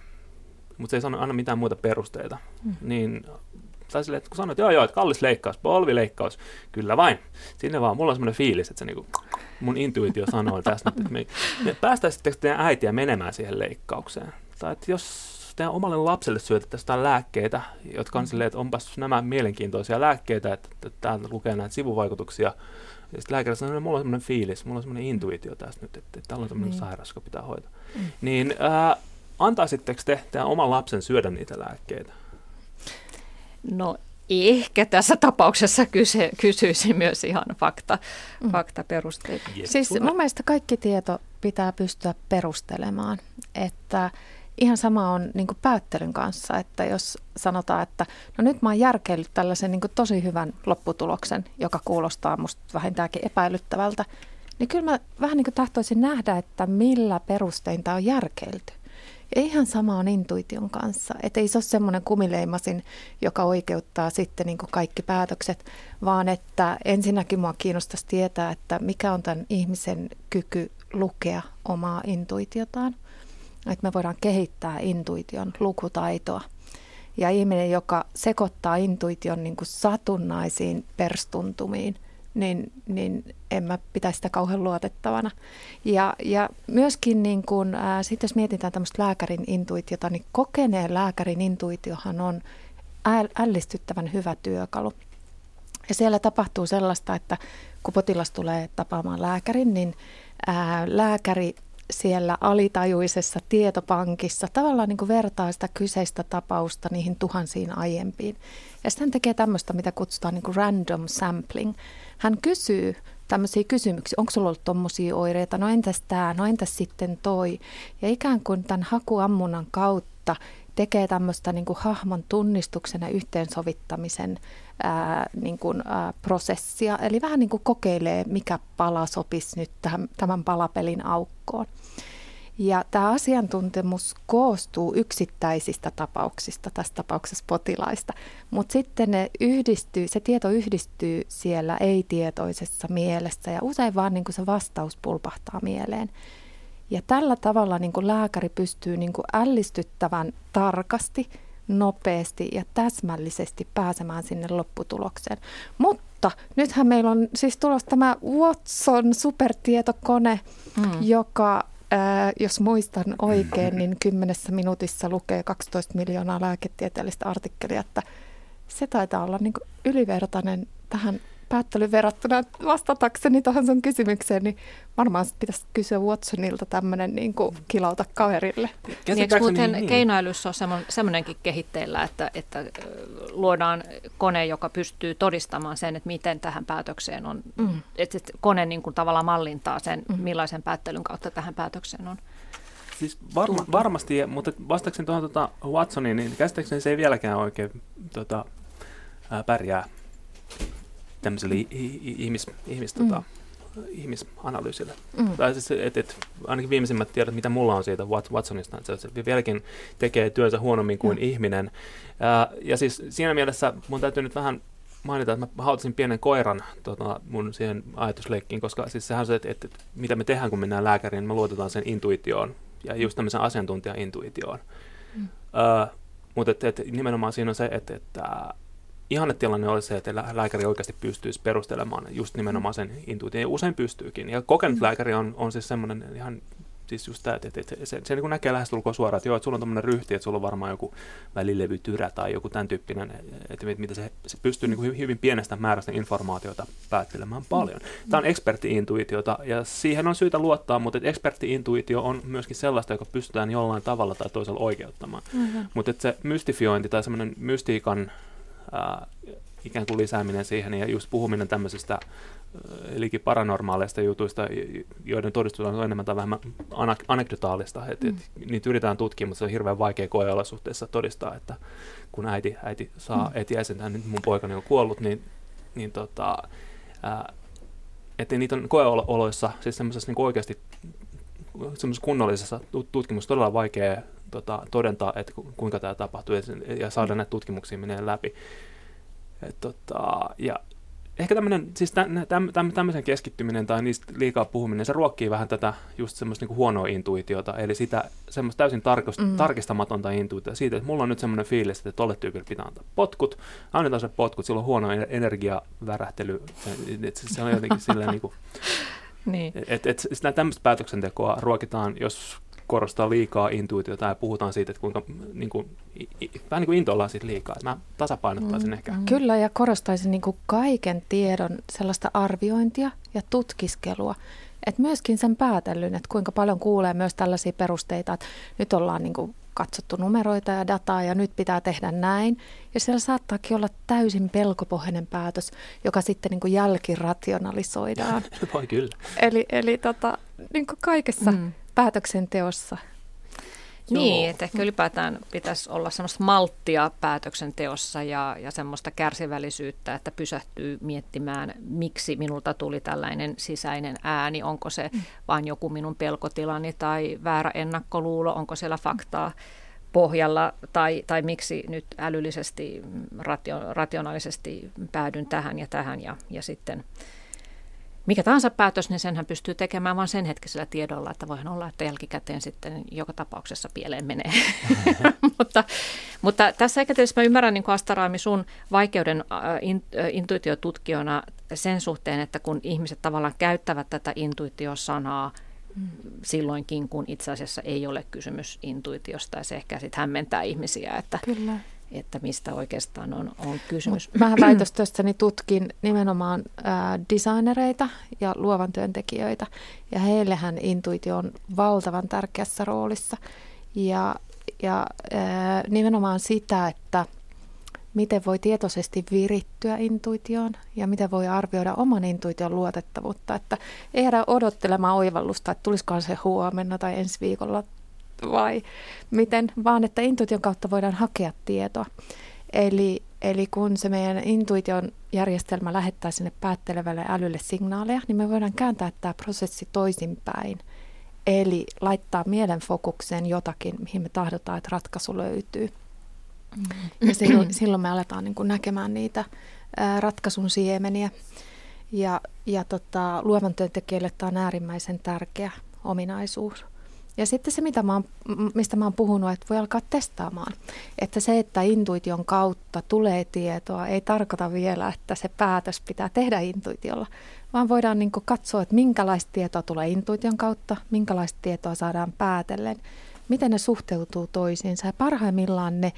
mutta se ei sano, anna mitään muita perusteita, mm. niin tai silleen, että kun sanoit, joo joo, että kallis leikkaus, polvileikkaus, kyllä vain. Sinne vaan, mulla on semmoinen fiilis, että se niinku, mun intuitio sanoo tästä, että me, me päästäisittekö teidän äitiä menemään siihen leikkaukseen? Tai että jos teidän omalle lapselle syötettäisiin lääkkeitä, jotka on silleen, että onpas nämä mielenkiintoisia lääkkeitä, että, että täältä lukee näitä sivuvaikutuksia, ja sitten lääkäri sanoo, että mulla on semmoinen fiilis, mulla on semmoinen intuitio tästä nyt, että, että täällä on semmoinen niin. sairaus, joka pitää hoitaa. Mm. Niin äh, antaisitteko te teidän oman lapsen syödä niitä lääkkeitä? No ehkä tässä tapauksessa kyse, kysyisin myös ihan fakta, mm. faktaperusteita. Yes. Siis mun mielestä kaikki tieto pitää pystyä perustelemaan, että ihan sama on niin päättelyn kanssa, että jos sanotaan, että no nyt mä oon järkeillyt tällaisen niin tosi hyvän lopputuloksen, joka kuulostaa musta vähintäänkin epäilyttävältä, niin kyllä mä vähän niin tahtoisin nähdä, että millä perustein tämä on järkeilty. Ihan sama on intuition kanssa. Että ei se ole semmoinen kumileimasin, joka oikeuttaa sitten niin kaikki päätökset, vaan että ensinnäkin mua kiinnostaisi tietää, että mikä on tämän ihmisen kyky lukea omaa intuitiotaan. Että me voidaan kehittää intuition lukutaitoa. Ja ihminen, joka sekoittaa intuition niin kuin satunnaisiin perstuntumiin – niin, niin en mä pitäisi sitä kauhean luotettavana. Ja, ja myöskin niin kun, ää, sit jos mietitään tämmöistä lääkärin intuitiota, niin kokeneen lääkärin intuitiohan on ällistyttävän hyvä työkalu. Ja siellä tapahtuu sellaista, että kun potilas tulee tapaamaan lääkärin, niin ää, lääkäri siellä alitajuisessa tietopankissa tavallaan niin kuin vertaa sitä kyseistä tapausta niihin tuhansiin aiempiin. Ja sitten tekee tämmöistä, mitä kutsutaan niin kuin random sampling. Hän kysyy tämmöisiä kysymyksiä, onko sulla ollut tuommoisia oireita, no entäs tämä, no entäs sitten toi. Ja ikään kuin tämän hakuammunnan kautta tekee tämmöistä niin kuin hahmon tunnistuksen ja yhteensovittamisen ää, niin kuin, ää, prosessia. Eli vähän niin kuin kokeilee, mikä pala sopisi nyt tähän, tämän palapelin aukkoon. Ja tämä asiantuntemus koostuu yksittäisistä tapauksista, tässä tapauksessa potilaista, mutta sitten ne yhdistyy, se tieto yhdistyy siellä ei-tietoisessa mielessä ja usein vaan niin kuin se vastaus pulpahtaa mieleen. Ja tällä tavalla niin kuin lääkäri pystyy niin kuin ällistyttävän tarkasti, nopeasti ja täsmällisesti pääsemään sinne lopputulokseen. Mutta nythän meillä on siis tulossa tämä Watson supertietokone, mm. joka Ää, jos muistan oikein, niin kymmenessä minuutissa lukee 12 miljoonaa lääketieteellistä artikkelia, että se taitaa olla niin ylivertainen tähän päättelyyn verrattuna. Vastatakseni tuohon sun kysymykseen, niin varmaan pitäisi kysyä Watsonilta tämmöinen niin kuin kilauta kaverille. Niin, eikö muuten niin? keinoälyssä on semmoinenkin kehitteillä, että, että luodaan kone, joka pystyy todistamaan sen, että miten tähän päätökseen on, mm. että kone niin kuin tavallaan mallintaa sen, mm. millaisen päättelyn kautta tähän päätökseen on. Siis varma, varmasti, mutta vastaakseni tuohon tuota Watsoniin, niin käsittääkseni se ei vieläkään oikein tota, ää, pärjää tämmöiselle ihmis, ihmis, mm. tota, ihmisanalyysille. Mm. Tai siis, et, et, ainakin viimeisimmät tiedot, mitä mulla on siitä Watsonista, että se, vieläkin tekee työnsä huonommin kuin mm. ihminen. Ja, ja siis siinä mielessä mun täytyy nyt vähän mainita, että mä hautasin pienen koiran tota, mun siihen ajatusleikkiin, koska siis sehän on se, että, että, että mitä me tehdään, kun mennään lääkäriin, niin me luotetaan sen intuitioon ja just tämmöisen asiantuntija-intuitioon. Mm. Uh, mutta et, et, nimenomaan siinä on se, että, että ihannetilanne olisi se, että lääkäri oikeasti pystyisi perustelemaan just nimenomaan sen intuition, ja usein pystyykin. Ja kokenut mm. lääkäri on, on siis semmoinen ihan siis just tämä, että, että, että se, se niin näkee lähestulkoon suoraan, että joo, että sulla on tämmöinen ryhti, että sulla on varmaan joku välilevytyrä tai joku tämän tyyppinen, että mitä se, se pystyy niin kuin hyvin pienestä määrästä informaatiota päättelemään paljon. Mm. Tämä on ekspertti-intuitiota ja siihen on syytä luottaa, mutta ekspertti-intuitio on myöskin sellaista, joka pystytään jollain tavalla tai toisella oikeuttamaan. Mm-hmm. Mutta se mystifiointi tai semmoinen mystiikan ää, ikään kuin lisääminen siihen ja just puhuminen tämmöisistä eli paranormaaleista jutuista, joiden todistus on enemmän tai vähemmän anek- anekdotaalista. Et, mm. et, niitä yritetään tutkia, mutta se on hirveän vaikea koeolosuhteessa todistaa, että kun äiti, äiti saa mm. etiäisen, nyt mun poikani on kuollut, niin, niin tota, ää, että niitä on koeoloissa, siis semmoisessa niin oikeasti semmoisessa kunnollisessa tutkimuksessa todella vaikea tota, todentaa, että kuinka tämä tapahtuu ja saada näitä tutkimuksia menee läpi. Et, tota, ja ehkä tämmöinen, siis tämmöisen keskittyminen tai niistä liikaa puhuminen, se ruokkii vähän tätä just semmoista niinku huonoa intuitiota, eli sitä semmoista täysin tarkost, mm. tarkistamatonta intuitiota siitä, että mulla on nyt semmoinen fiilis, että tolle tyypille pitää antaa potkut, annetaan se potkut, silloin huono energiavärähtely, että se on jotenkin silleen niinku, [laughs] niin. että et, et, tämmöistä päätöksentekoa ruokitaan, jos korostaa liikaa intuitiota ja puhutaan siitä, että kuinka niin kuin, vähän niin kuin intoillaan siitä liikaa. Mä tasapainottaisin mm, ehkä. Kyllä ja korostaisin niin kuin kaiken tiedon sellaista arviointia ja tutkiskelua. että myöskin sen päätellyn, että kuinka paljon kuulee myös tällaisia perusteita, että nyt ollaan niin kuin katsottu numeroita ja dataa ja nyt pitää tehdä näin. Ja siellä saattaakin olla täysin pelkopohjainen päätös, joka sitten niin kuin jälkirationalisoidaan. [laughs] Voi kyllä. Eli, eli tota, niin kuin kaikessa mm päätöksenteossa. Niin, että ehkä ylipäätään pitäisi olla semmoista malttia päätöksenteossa ja, ja semmoista kärsivällisyyttä, että pysähtyy miettimään, miksi minulta tuli tällainen sisäinen ääni. Onko se mm. vain joku minun pelkotilani tai väärä ennakkoluulo, onko siellä faktaa pohjalla tai, tai miksi nyt älyllisesti, ratio, rationaalisesti päädyn tähän ja tähän ja, ja sitten mikä tahansa päätös, niin senhän pystyy tekemään vain sen hetkisellä tiedolla, että voihan olla, että jälkikäteen sitten joka tapauksessa pieleen menee. [laughs] mutta, mutta tässä ehkä tietysti mä ymmärrän niin Astaraami sun vaikeuden in, intuitiotutkijana sen suhteen, että kun ihmiset tavallaan käyttävät tätä intuitiosanaa mm. silloinkin, kun itse asiassa ei ole kysymys intuitiosta ja se ehkä sitten hämmentää ihmisiä, että, Kyllä että mistä oikeastaan on, on kysymys. Mähän väitöstyössäni tutkin nimenomaan ää, designereita ja luovan työntekijöitä, ja heillehän intuitio on valtavan tärkeässä roolissa. Ja, ja ää, nimenomaan sitä, että miten voi tietoisesti virittyä intuitioon ja miten voi arvioida oman intuition luotettavuutta. Että ei jäädä odottelemaan oivallusta, että tulisikohan se huomenna tai ensi viikolla vai miten, vaan että intuition kautta voidaan hakea tietoa. Eli, eli kun se meidän intuition järjestelmä lähettää sinne päättelevälle älylle signaaleja, niin me voidaan kääntää tämä prosessi toisinpäin. Eli laittaa mielen fokukseen jotakin, mihin me tahdotaan, että ratkaisu löytyy. Ja silloin, silloin me aletaan niin kuin näkemään niitä ää, ratkaisun siemeniä. Ja, ja tota, luovan työntekijöille tämä on äärimmäisen tärkeä ominaisuus. Ja sitten se, mitä mä oon, mistä mä oon puhunut, että voi alkaa testaamaan. Että se, että intuition kautta tulee tietoa, ei tarkoita vielä, että se päätös pitää tehdä intuitiolla, vaan voidaan niin katsoa, että minkälaista tietoa tulee intuition kautta, minkälaista tietoa saadaan päätellen, miten ne suhteutuu toisiinsa. Ja parhaimmillaan ne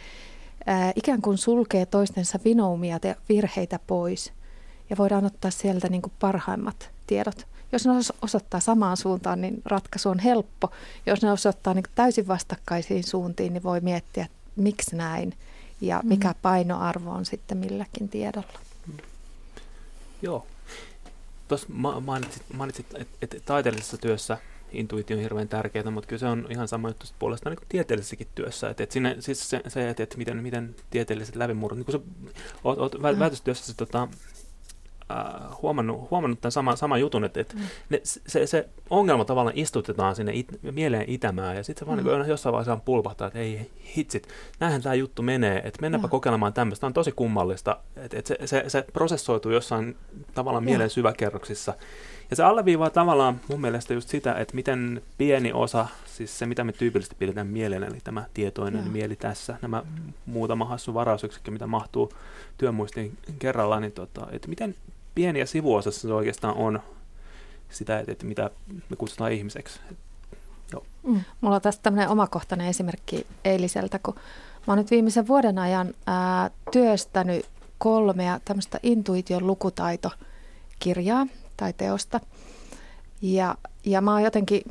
ää, ikään kuin sulkee toistensa vinoumia ja virheitä pois. Ja voidaan ottaa sieltä niin parhaimmat tiedot jos ne osoittaa samaan suuntaan, niin ratkaisu on helppo. Jos ne osoittaa niin täysin vastakkaisiin suuntiin, niin voi miettiä, että miksi näin ja mm. mikä painoarvo on sitten milläkin tiedolla. Mm. Joo. Tuossa mainitsit, mainitsit että et taiteellisessa työssä intuitio on hirveän tärkeää, mutta kyllä se on ihan sama juttu puolestaan niin tieteellisessäkin työssä. Että et sinne, siis se, se että et miten, miten tieteelliset läpimurrot, niin kun sä oot, oot mm. väitöstyössä se, tota, äh, huomannut, huomannut tämän sama, sama jutun, että, että mm. ne, se, se ongelma tavallaan istutetaan sinne it, mieleen itämään, ja sitten se vaan mm. niin jossain vaiheessa pulpahtaa, että ei hitsit, näinhän tämä juttu menee, että mennäänpä ja. kokeilemaan tämmöistä, tämä on tosi kummallista, että, että se, se, se prosessoituu jossain tavallaan mielen syväkerroksissa, ja se alleviivaa tavallaan mun mielestä just sitä, että miten pieni osa, siis se mitä me tyypillisesti pidetään mielen, eli tämä tietoinen ja. mieli tässä, nämä muutama hassu varausyksikkö, mitä mahtuu työmuistiin kerrallaan, niin tota, että miten pieni ja sivuosassa se oikeastaan on sitä, että, että mitä me kutsutaan ihmiseksi. Joo. Mm. Mulla on tästä tämmöinen omakohtainen esimerkki eiliseltä, kun mä oon nyt viimeisen vuoden ajan ää, työstänyt kolmea tämmöistä intuition lukutaitokirjaa tai teosta. Ja, ja mä oon jotenkin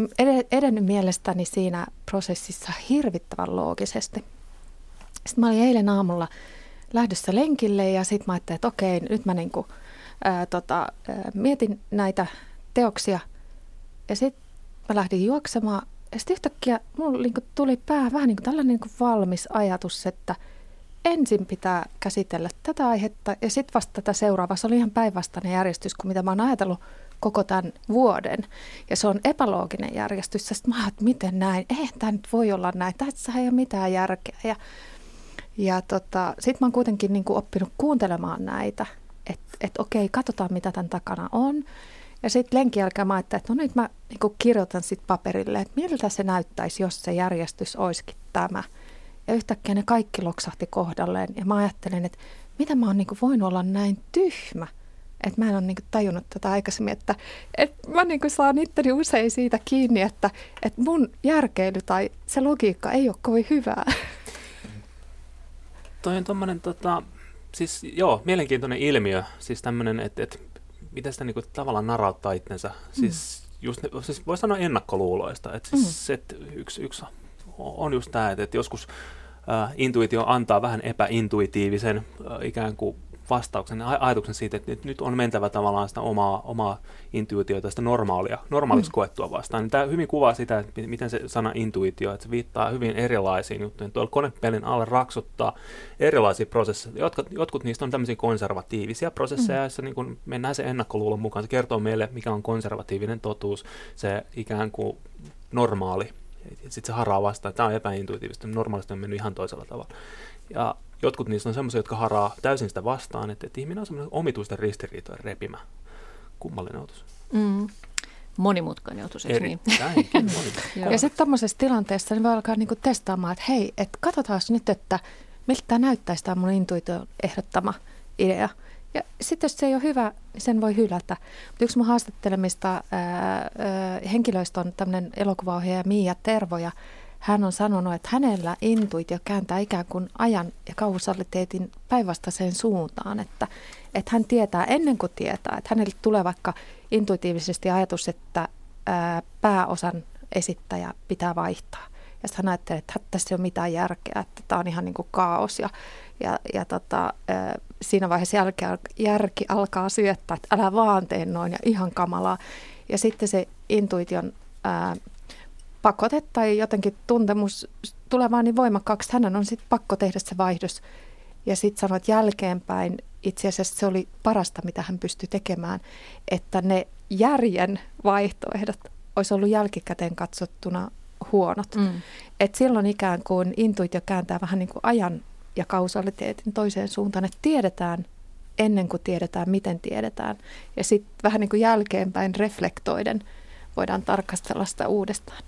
edennyt mielestäni siinä prosessissa hirvittävän loogisesti. Sitten mä olin eilen aamulla lähdössä lenkille ja sitten mä ajattelin, että okei, nyt mä niinku – ää, tota, ää, mietin näitä teoksia ja sitten mä lähdin juoksemaan ja sitten yhtäkkiä mulla niin tuli pää vähän niin kuin tällainen niin valmis ajatus, että ensin pitää käsitellä tätä aihetta ja sitten vasta tätä seuraavaa. Se oli ihan päinvastainen järjestys kuin mitä mä oon ajatellut koko tämän vuoden. Ja se on epälooginen järjestys. Sitten mä että miten näin? Eihän tämä nyt voi olla näin. Tässä ei ole mitään järkeä. Ja, ja tota, sitten mä oon kuitenkin niin kuin oppinut kuuntelemaan näitä – että et okei, katsotaan mitä tämän takana on. Ja sitten lenkin jälkeen mä ajattelin, että no nyt mä niin kirjoitan sitten paperille, että miltä se näyttäisi, jos se järjestys olisikin tämä. Ja yhtäkkiä ne kaikki loksahti kohdalleen. Ja mä ajattelin, että mitä mä oon niin voinut olla näin tyhmä. Että mä en ole niin tajunnut tätä aikaisemmin, että, että mä niin saan itteni usein siitä kiinni, että, että mun järkeily tai se logiikka ei ole kovin hyvää. [laughs] Toi on tommonen tota, siis joo, mielenkiintoinen ilmiö, siis tämmöinen, että, että miten sitä niinku tavallaan narauttaa itsensä, siis, mm. just, siis voi sanoa ennakkoluuloista, että siis, mm. et yksi, yksi on just tämä, että, joskus intuitio antaa vähän epäintuitiivisen ikään kuin vastauksen, ajatuksen siitä, että nyt on mentävä tavallaan sitä omaa, omaa intuitiota, sitä normaalia, normaaliksi mm. koettua vastaan. Niin tämä hyvin kuvaa sitä, että miten se sana intuitio, että se viittaa hyvin erilaisiin juttuihin. Tuolla konepelin alle raksuttaa erilaisia prosesseja. Jotkut, jotkut niistä on tämmöisiä konservatiivisia prosesseja, mm. joissa niin kun mennään se ennakkoluulon mukaan. Se kertoo meille, mikä on konservatiivinen totuus, se ikään kuin normaali. Sitten se haraa vastaan, tämä on epäintuitiivista, normaalisti on mennyt ihan toisella tavalla. Ja jotkut niistä on semmoisia, jotka haraa täysin sitä vastaan, että, että ihminen on semmoinen omituisten ristiriitojen repimä. Kummallinen otus. Mm. Monimutkainen otus, eikö niin? [laughs] ja sitten tämmöisessä tilanteessa niin voi alkaa niinku testaamaan, että hei, että katsotaan nyt, että miltä tämä näyttäisi tämä mun intuition ehdottama idea. Ja sitten jos se ei ole hyvä, niin sen voi hylätä. Mutta yksi mun haastattelemista ää, ää, henkilöistä on tämmöinen elokuvaohjaaja Miia Tervo, ja hän on sanonut, että hänellä intuitio kääntää ikään kuin ajan ja kausaliteetin päinvastaiseen suuntaan, että, että hän tietää ennen kuin tietää, että hänelle tulee vaikka intuitiivisesti ajatus, että ää, pääosan esittäjä pitää vaihtaa. Ja sitten hän ajattelee, että tässä ei ole mitään järkeä, että tämä on ihan niin kuin kaos. Ja, ja, ja tota, siinä vaiheessa järki, järki alkaa syöttää, että älä vaan tee noin ja ihan kamalaa. Ja sitten se intuition ää, pakote tai jotenkin tuntemus tulee vaan niin voimakkaaksi, hänen on sitten pakko tehdä se vaihdos. Ja sitten sanoit jälkeenpäin, itse asiassa se oli parasta, mitä hän pystyi tekemään, että ne järjen vaihtoehdot olisi ollut jälkikäteen katsottuna huonot. Mm. Et silloin ikään kuin intuitio kääntää vähän niin kuin ajan ja kausaliteetin toiseen suuntaan, että tiedetään ennen kuin tiedetään, miten tiedetään. Ja sitten vähän niin kuin jälkeenpäin reflektoiden voidaan tarkastella sitä uudestaan.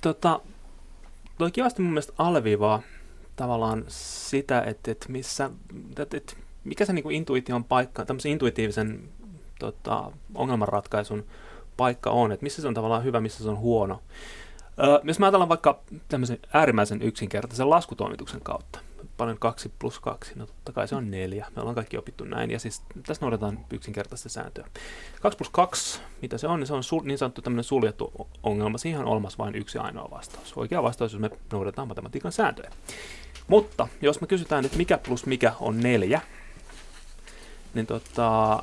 Tota, toi kivasti mun mielestä alviivaa tavallaan sitä, että, että, missä, että, että mikä se niin kuin intuition paikka, tämmöisen intuitiivisen tota, ongelmanratkaisun paikka on, että missä se on tavallaan hyvä, missä se on huono. Öö, jos mä ajatellaan vaikka tämmöisen äärimmäisen yksinkertaisen laskutoimituksen kautta, paljon 2 plus 2, no totta kai se on neljä. Me ollaan kaikki opittu näin, ja siis tässä noudatetaan yksinkertaista sääntöä. 2 plus 2, mitä se on, niin se on sul, niin sanottu tämmöinen suljettu ongelma. Siihen on olemassa vain yksi ainoa vastaus. Oikea vastaus, jos me noudatetaan matematiikan sääntöjä. Mutta jos me kysytään, että mikä plus mikä on neljä, niin tota,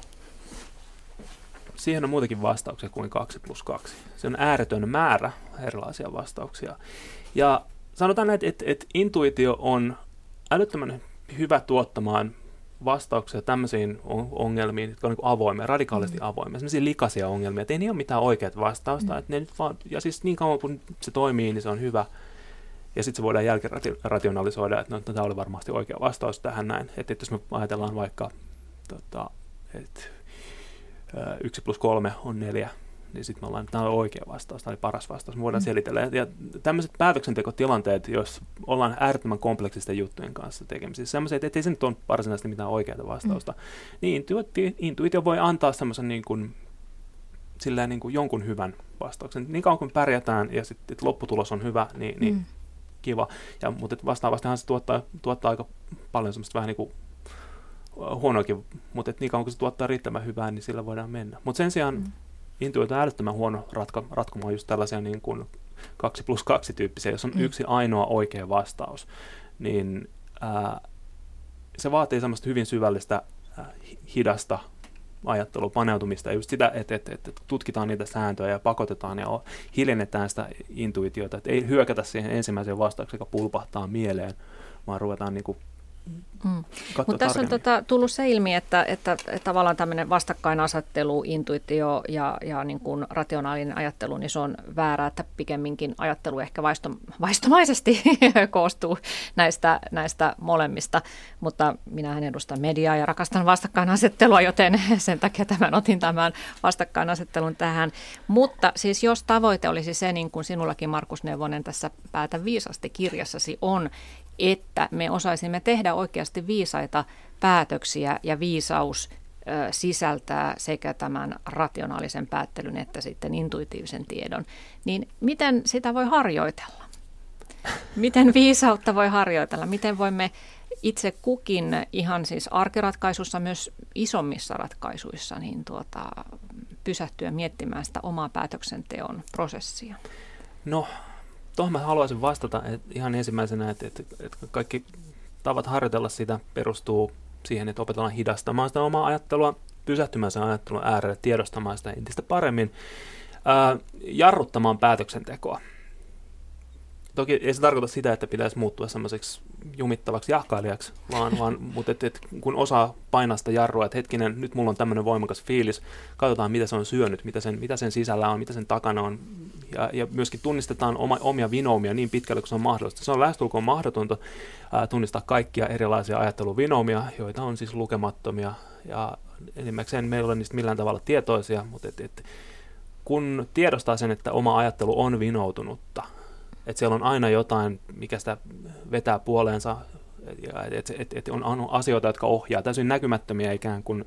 siihen on muutakin vastauksia kuin 2 plus 2. Se on ääretön määrä erilaisia vastauksia. Ja sanotaan, että, että, että intuitio on älyttömän hyvä tuottamaan vastauksia tämmöisiin ongelmiin, jotka on niin avoimia, radikaalisti mm. avoimia, sellaisia likaisia ongelmia, että ei niillä ole mitään oikeat vastausta. Mm. Että ne nyt vaan, ja siis niin kauan kun se toimii, niin se on hyvä. Ja sitten se voidaan jälkirationalisoida, että no, tämä oli varmasti oikea vastaus tähän näin. Että, että jos me ajatellaan vaikka, tota, että yksi plus kolme on neljä, niin sitten me ollaan, että tämä on oikea vastaus, tämä oli paras vastaus, me voidaan mm. selitellä. Ja tämmöiset päätöksentekotilanteet, jos ollaan äärettömän kompleksisten juttujen kanssa tekemisissä, semmoiset, että ei se nyt ole varsinaisesti mitään oikeaa vastausta, mm. niin intuitio, intuitio voi antaa semmoisen niin kuin, silleen niin kuin jonkun hyvän vastauksen. Niin kauan kuin pärjätään ja sitten lopputulos on hyvä, niin, niin mm. kiva. Ja, mutta vastaavastihan se tuottaa, tuottaa aika paljon semmoista vähän niin kuin huonoakin, mutta niin kauan kun se tuottaa riittävän hyvää, niin sillä voidaan mennä. Mutta sen sijaan mm. intuitio on älyttömän huono ratka, ratkomaan just tällaisia niin kuin kaksi plus kaksi tyyppisiä, jos on mm. yksi ainoa oikea vastaus, niin ää, se vaatii semmoista hyvin syvällistä, ää, hidasta ajattelua, paneutumista ja just sitä, että, että, että tutkitaan niitä sääntöjä ja pakotetaan ja hiljennetään sitä intuitiota, että ei hyökätä siihen ensimmäiseen vastaukseen, joka pulpahtaa mieleen, vaan ruvetaan niin kuin Mm. Mutta tässä on tota, tullut se ilmi, että, että, että tavallaan tämmöinen vastakkainasettelu, intuitio ja, ja niin kuin rationaalinen ajattelu, niin se on väärää, että pikemminkin ajattelu ehkä vaisto, vaistomaisesti [laughs] koostuu näistä, näistä molemmista. Mutta minähän edustan mediaa ja rakastan vastakkainasettelua, joten [laughs] sen takia tämän otin tämän vastakkainasettelun tähän. Mutta siis jos tavoite olisi se, niin kuin sinullakin Markus Neuvonen tässä Päätä viisasti kirjassasi on, että me osaisimme tehdä oikeasti viisaita päätöksiä ja viisaus sisältää sekä tämän rationaalisen päättelyn että sitten intuitiivisen tiedon, niin miten sitä voi harjoitella? Miten viisautta voi harjoitella? Miten voimme itse kukin ihan siis arkiratkaisussa, myös isommissa ratkaisuissa, niin tuota, pysähtyä miettimään sitä omaa päätöksenteon prosessia? No tuohon mä haluaisin vastata että ihan ensimmäisenä, että, että, että kaikki tavat harjoitella sitä perustuu siihen, että opetellaan hidastamaan sitä omaa ajattelua, pysähtymään sen ajattelun äärelle, tiedostamaan sitä entistä paremmin, ää, jarruttamaan päätöksentekoa. Toki ei se tarkoita sitä, että pitäisi muuttua semmoiseksi jumittavaksi jahkailijaksi, vaan, vaan mutta et, et, kun osaa painaa sitä jarrua, että hetkinen, nyt mulla on tämmöinen voimakas fiilis, katsotaan mitä se on syönyt, mitä sen, mitä sen sisällä on, mitä sen takana on, ja, ja myöskin tunnistetaan oma, omia vinoumia niin pitkälle kuin se on mahdollista. Se on lähestulkoon mahdotonta ää, tunnistaa kaikkia erilaisia ajatteluvinoumia, joita on siis lukemattomia, ja enimmäkseen meillä ole niistä millään tavalla tietoisia, mutta et, et, kun tiedostaa sen, että oma ajattelu on vinoutunutta, että siellä on aina jotain, mikä sitä vetää puoleensa, että et, et, et on, on asioita, jotka ohjaa, täysin näkymättömiä ikään kuin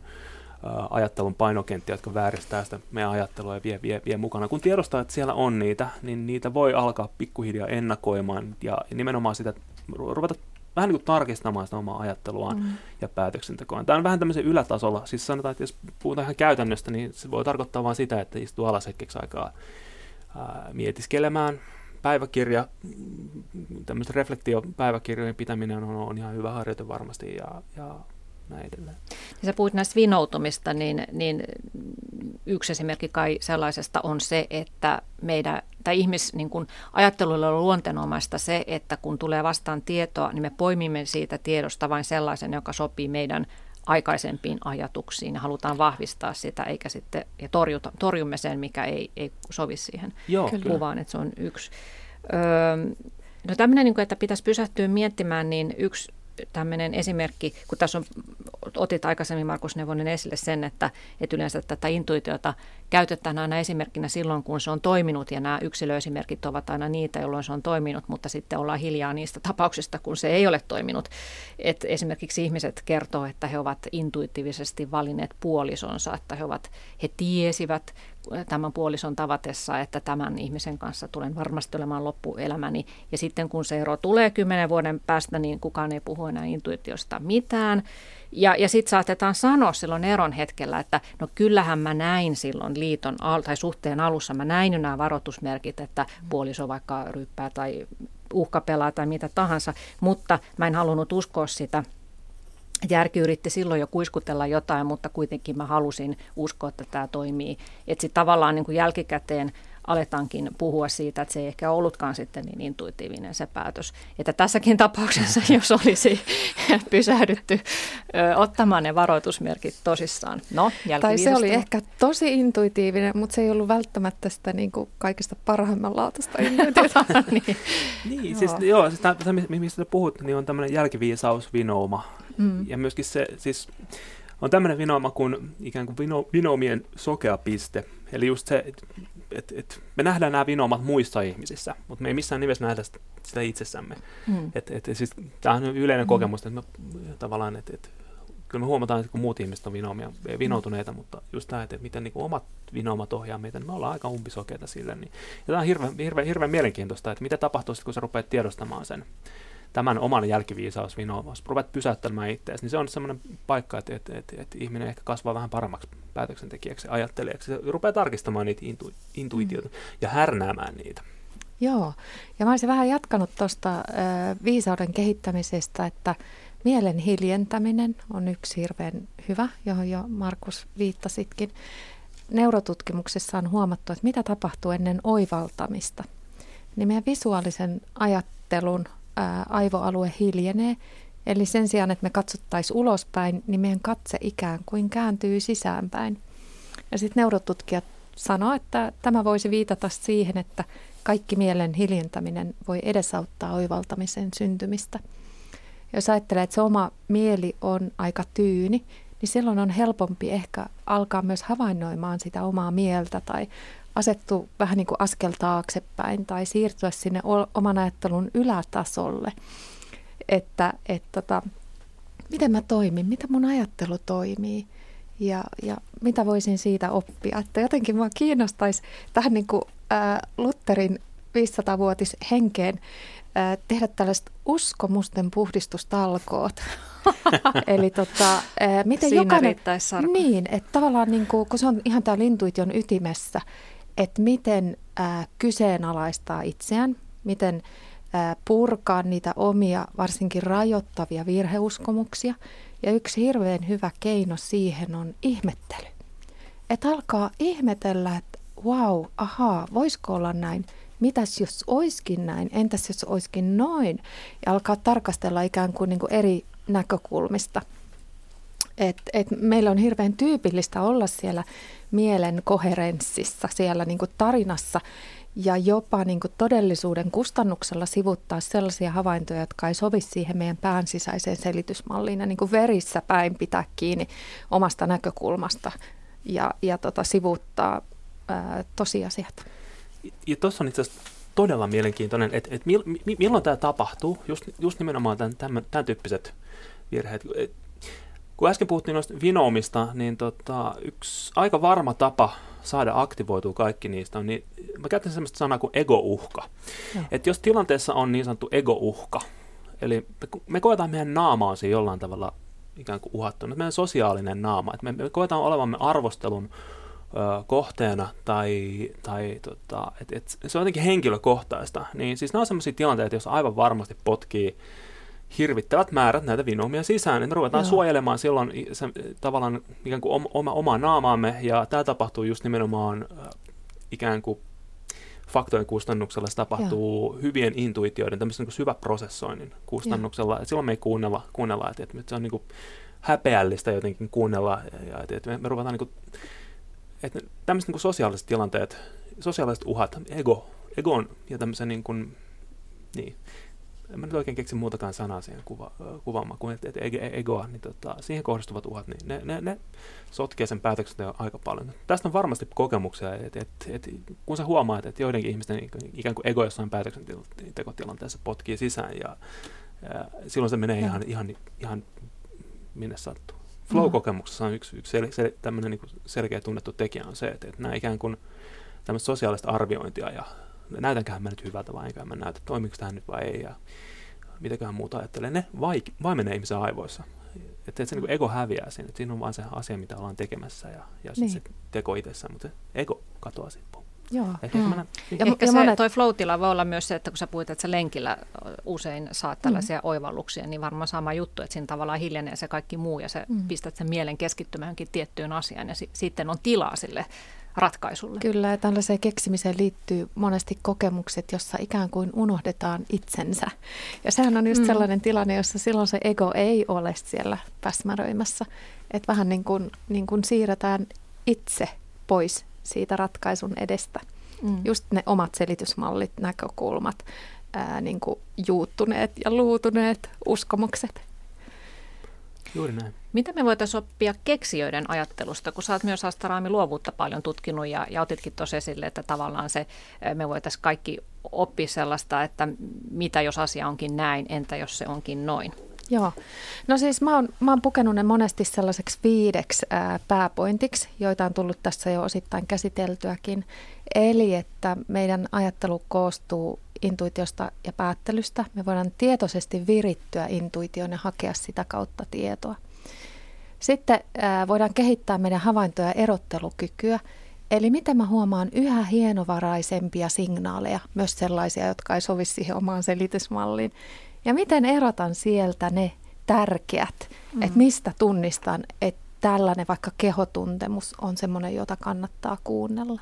ajattelun painokenttiä, jotka vääristää sitä meidän ajattelua ja vie, vie, vie mukana. Kun tiedostaa, että siellä on niitä, niin niitä voi alkaa pikkuhiljaa ennakoimaan ja nimenomaan sitä ruveta vähän niin kuin tarkistamaan sitä omaa ajatteluaan mm. ja päätöksentekoa. Tämä on vähän tämmöisen ylätasolla. Siis sanotaan, että jos puhutaan ihan käytännöstä, niin se voi tarkoittaa vain sitä, että istuu alas hetkeksi aikaa ää, mietiskelemään. Päiväkirja, tämmöistä reflektiopäiväkirjojen pitäminen on, on ihan hyvä harjoite varmasti ja, ja näin edelleen. Niin sä puhuit näistä vinoutumista, niin, niin yksi esimerkki kai sellaisesta on se, että meidän, tai ihmis niin kun ajattelulle on luonteenomaista se, että kun tulee vastaan tietoa, niin me poimimme siitä tiedosta vain sellaisen, joka sopii meidän aikaisempiin ajatuksiin ja halutaan vahvistaa sitä, eikä sitten, ja torjuta, torjumme sen, mikä ei, ei sovi siihen Joo, kuvaan, että se on yksi. Öö, no tämmöinen, niin että pitäisi pysähtyä miettimään, niin yksi tämmöinen esimerkki, kun tässä on, otit aikaisemmin Markus Neuvonen esille sen, että, että yleensä tätä intuitiota käytetään aina esimerkkinä silloin, kun se on toiminut, ja nämä yksilöesimerkit ovat aina niitä, jolloin se on toiminut, mutta sitten ollaan hiljaa niistä tapauksista, kun se ei ole toiminut. Et esimerkiksi ihmiset kertoo, että he ovat intuitiivisesti valinneet puolisonsa, että he, ovat, he tiesivät tämän puolison tavatessa, että tämän ihmisen kanssa tulen varmasti olemaan loppuelämäni. Ja sitten kun se ero tulee kymmenen vuoden päästä, niin kukaan ei puhu enää intuitiosta mitään. Ja, ja sitten saatetaan sanoa silloin eron hetkellä, että no kyllähän mä näin silloin liiton al- tai suhteen alussa, mä näin nämä varoitusmerkit, että puoliso vaikka ryppää tai uhkapelaa tai mitä tahansa, mutta mä en halunnut uskoa sitä Järki yritti silloin jo kuiskutella jotain, mutta kuitenkin mä halusin uskoa, että tämä toimii. Että sitten tavallaan niin kuin jälkikäteen aletaankin puhua siitä, että se ei ehkä ollutkaan sitten niin intuitiivinen se päätös. Että tässäkin tapauksessa, [laughs] jos olisi pysähdytty ö, ottamaan ne varoitusmerkit tosissaan. No, tai se oli ehkä tosi intuitiivinen, mutta se ei ollut välttämättä sitä niin kuin kaikista parhaimman laatusta intuitiota. [laughs] niin, niin siis, joo, siis tämä, mistä puhut, niin on tämmöinen jälkiviisaus, vinouma. Mm. Ja myöskin se, siis on tämmöinen vinooma kuin ikään kuin vino, vinoomien sokea piste. Eli just se, että et, me nähdään nämä vinoomat muissa ihmisissä, mutta me ei missään nimessä nähdä sitä itsessämme. Mm. Et, et, siis, tämä on yleinen mm. kokemus, että me tavallaan, että et, kyllä me huomataan, että kun muut ihmiset on vinoomia, vinoutuneita, mm. mutta just tämä, että miten niin omat vinoomat ohjaa meitä, niin me ollaan aika umpisokeita sille. Niin, ja tämä on hirveän, hirveän, hirveän mielenkiintoista, että mitä tapahtuu sitten, kun sä rupeat tiedostamaan sen tämän oman jälkiviisaus jos ruvet pysäyttämään itseäsi, niin se on semmoinen paikka, että, että, että, että ihminen ehkä kasvaa vähän paremmaksi päätöksentekijäksi, ajattelijaksi. Se rupeaa tarkistamaan niitä intu, intuitioita mm. ja härnäämään niitä. Joo, ja mä olisin vähän jatkanut tuosta viisauden kehittämisestä, että mielen hiljentäminen on yksi hirveän hyvä, johon jo Markus viittasitkin. Neurotutkimuksessa on huomattu, että mitä tapahtuu ennen oivaltamista. Niin meidän visuaalisen ajattelun ää, aivoalue hiljenee. Eli sen sijaan, että me katsottaisiin ulospäin, niin meidän katse ikään kuin kääntyy sisäänpäin. Ja sitten neurotutkijat sanoo, että tämä voisi viitata siihen, että kaikki mielen hiljentäminen voi edesauttaa oivaltamisen syntymistä. Jos ajattelee, että se oma mieli on aika tyyni, niin silloin on helpompi ehkä alkaa myös havainnoimaan sitä omaa mieltä tai asettu vähän niin kuin askel taaksepäin tai siirtyä sinne oman ajattelun ylätasolle, että et tota, miten mä toimin, mitä mun ajattelu toimii ja, ja mitä voisin siitä oppia. Että jotenkin mua kiinnostaisi tähän niin kuin, ä, Lutherin 500-vuotis henkeen ä, tehdä tällaiset uskomusten puhdistustalkoot. [laughs] Eli tota, ä, miten Siinä jokainen... Niin, että tavallaan niin kuin, kun se on ihan tämä intuition ytimessä, että miten ää, kyseenalaistaa itseään, miten ää, purkaa niitä omia, varsinkin rajoittavia virheuskomuksia. Ja yksi hirveän hyvä keino siihen on ihmettely. Että alkaa ihmetellä, että wow, ahaa, voisiko olla näin? Mitäs jos oiskin näin? Entäs jos oiskin noin? Ja alkaa tarkastella ikään kuin, niin kuin eri näkökulmista. Et, et meillä on hirveän tyypillistä olla siellä mielen koherenssissa, siellä niin tarinassa ja jopa niin todellisuuden kustannuksella sivuttaa sellaisia havaintoja, jotka ei sovi siihen meidän pään sisäiseen selitysmalliin ja niin verissä päin pitää kiinni omasta näkökulmasta ja, ja tota, sivuttaa ää, tosiasiat. Ja tuossa on itse asiassa todella mielenkiintoinen, että, että milloin tämä tapahtuu, just, just nimenomaan tämän, tämän, tämän tyyppiset virheet. Kun äsken puhuttiin noista vinoomista, niin tota, yksi aika varma tapa saada aktivoitua kaikki niistä on, niin mä käytän sellaista sanaa kuin ego-uhka. Että jos tilanteessa on niin sanottu ego-uhka, eli me, me koetaan meidän naamaa siinä jollain tavalla ikään kuin uhattuna, meidän sosiaalinen naama, että me, me koetaan olevamme arvostelun ö, kohteena tai, tai tota, et, et, se on jotenkin henkilökohtaista, niin siis nämä on sellaisia tilanteita, jos aivan varmasti potkii hirvittävät määrät näitä vinoumia sisään, niin me ruvetaan Joo. suojelemaan silloin se, tavallaan ikään kuin oma, omaa naamaamme, ja tämä tapahtuu just nimenomaan äh, ikään kuin faktojen kustannuksella, se tapahtuu Joo. hyvien intuitioiden, tämmöisen niin syväprosessoinnin kustannuksella, ja silloin me ei kuunnella, kuunnella että, että se on niin kuin häpeällistä jotenkin kuunnella, ja että, että me, me ruvetaan niin kuin, että tämmöiset niin kuin sosiaaliset tilanteet, sosiaaliset uhat, ego, egon ja tämmöisen niin kuin, niin, en mä nyt oikein keksi muutakaan sanaa siihen kuva, kuvaamaan kuin että, että egoa, niin tota, siihen kohdistuvat uhat, niin ne, ne, ne sotkee sen päätöksenteon aika paljon. Tästä on varmasti kokemuksia, että, että, että kun sä huomaat, että joidenkin ihmisten ikään kuin ego jossain päätöksentekotilanteessa potkii sisään ja, ja silloin se menee ihan, ihan, ihan minne sattuu. Flow-kokemuksessa on yksi, yksi sel, sel, tämmöinen niin selkeä tunnettu tekijä on se, että, että nämä ikään kuin tämmöistä sosiaalista arviointia ja näytänköhän mä nyt hyvältä vai enkä mä näytä, toimiko tämä nyt vai ei ja mitäköhän muuta ajattelee. Ne vai, vaimenee ihmisen aivoissa. Että et se niin ego häviää siinä, että siinä on vain se asia, mitä ollaan tekemässä ja, ja niin. se teko itsessään, mutta se ego katoaa siitä Joo. Ehkä, mm. mä ja, Ehkä ja se, monet... toi flow voi olla myös se, että kun sä puhuit, että sä lenkillä usein saat tällaisia mm. oivalluksia, niin varmaan sama juttu, että siinä tavallaan hiljenee se kaikki muu ja sä mm. pistät sen mielen keskittymään tiettyyn asiaan ja si- sitten on tilaa sille ratkaisulle. Kyllä, ja tällaiseen keksimiseen liittyy monesti kokemukset, jossa ikään kuin unohdetaan itsensä. Ja sehän on just mm. sellainen tilanne, jossa silloin se ego ei ole siellä päsmäröimässä. Että vähän niin kuin, niin kuin siirretään itse pois siitä ratkaisun edestä. Mm. Just ne omat selitysmallit, näkökulmat, ää, niin kuin juuttuneet ja luutuneet uskomukset. Juuri näin. Mitä me voitaisiin oppia keksijöiden ajattelusta, kun sä oot myös Astaraami luovuutta paljon tutkinut ja, ja otitkin tuossa esille, että tavallaan se, me voitaisiin kaikki oppia sellaista, että mitä jos asia onkin näin, entä jos se onkin noin? Joo. No siis mä oon, mä oon pukenut ne monesti sellaiseksi viideksi ää, pääpointiksi, joita on tullut tässä jo osittain käsiteltyäkin. Eli että meidän ajattelu koostuu intuitiosta ja päättelystä. Me voidaan tietoisesti virittyä intuitioon ja hakea sitä kautta tietoa. Sitten ää, voidaan kehittää meidän havaintoja ja erottelukykyä. Eli miten mä huomaan yhä hienovaraisempia signaaleja, myös sellaisia, jotka ei sovi siihen omaan selitysmalliin. Ja miten erotan sieltä ne tärkeät, mm. että mistä tunnistan, että tällainen vaikka kehotuntemus on semmoinen, jota kannattaa kuunnella.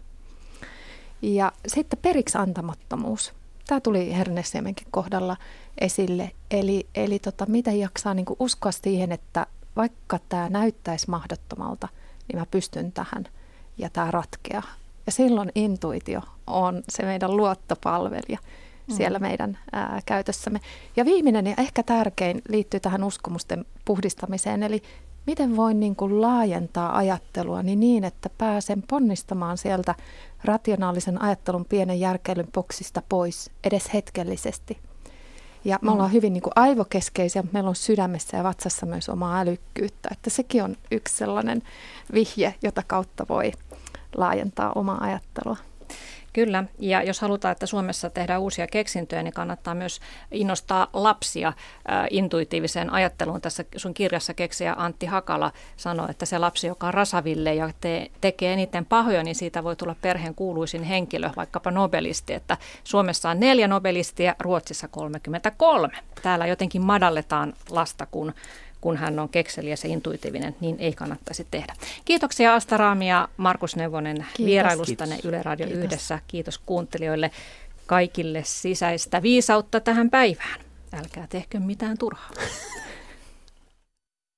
Ja sitten periksi antamattomuus. Tämä tuli Hernesiemenkin kohdalla esille. Eli, eli tota, miten jaksaa niin uskoa siihen, että vaikka tämä näyttäisi mahdottomalta, niin mä pystyn tähän ja tämä ratkeaa. Ja silloin intuitio on se meidän luottopalvelija mm. siellä meidän ää, käytössämme. Ja viimeinen ja ehkä tärkein liittyy tähän uskomusten puhdistamiseen, eli miten voin niin kuin laajentaa ajattelua niin, että pääsen ponnistamaan sieltä rationaalisen ajattelun pienen järkeilyn boksista pois edes hetkellisesti. Ja me mm. ollaan hyvin niin kuin aivokeskeisiä, mutta meillä on sydämessä ja vatsassa myös omaa älykkyyttä. Että sekin on yksi sellainen vihje, jota kautta voi laajentaa omaa ajattelua. Kyllä, ja jos halutaan, että Suomessa tehdään uusia keksintöjä, niin kannattaa myös innostaa lapsia äh, intuitiiviseen ajatteluun. Tässä sun kirjassa keksiä Antti Hakala sanoi, että se lapsi, joka on rasaville ja te- tekee eniten pahoja, niin siitä voi tulla perheen kuuluisin henkilö, vaikkapa nobelisti. Että Suomessa on neljä nobelistia, Ruotsissa 33. Täällä jotenkin madalletaan lasta, kun kun hän on kekseliäs ja intuitiivinen, niin ei kannattaisi tehdä. Kiitoksia Asta Raami ja Markus Neuvonen Kiitos. vierailustanne Yle Radio Kiitos. Yhdessä. Kiitos kuuntelijoille kaikille sisäistä viisautta tähän päivään. Älkää tehkö mitään turhaa. [laughs]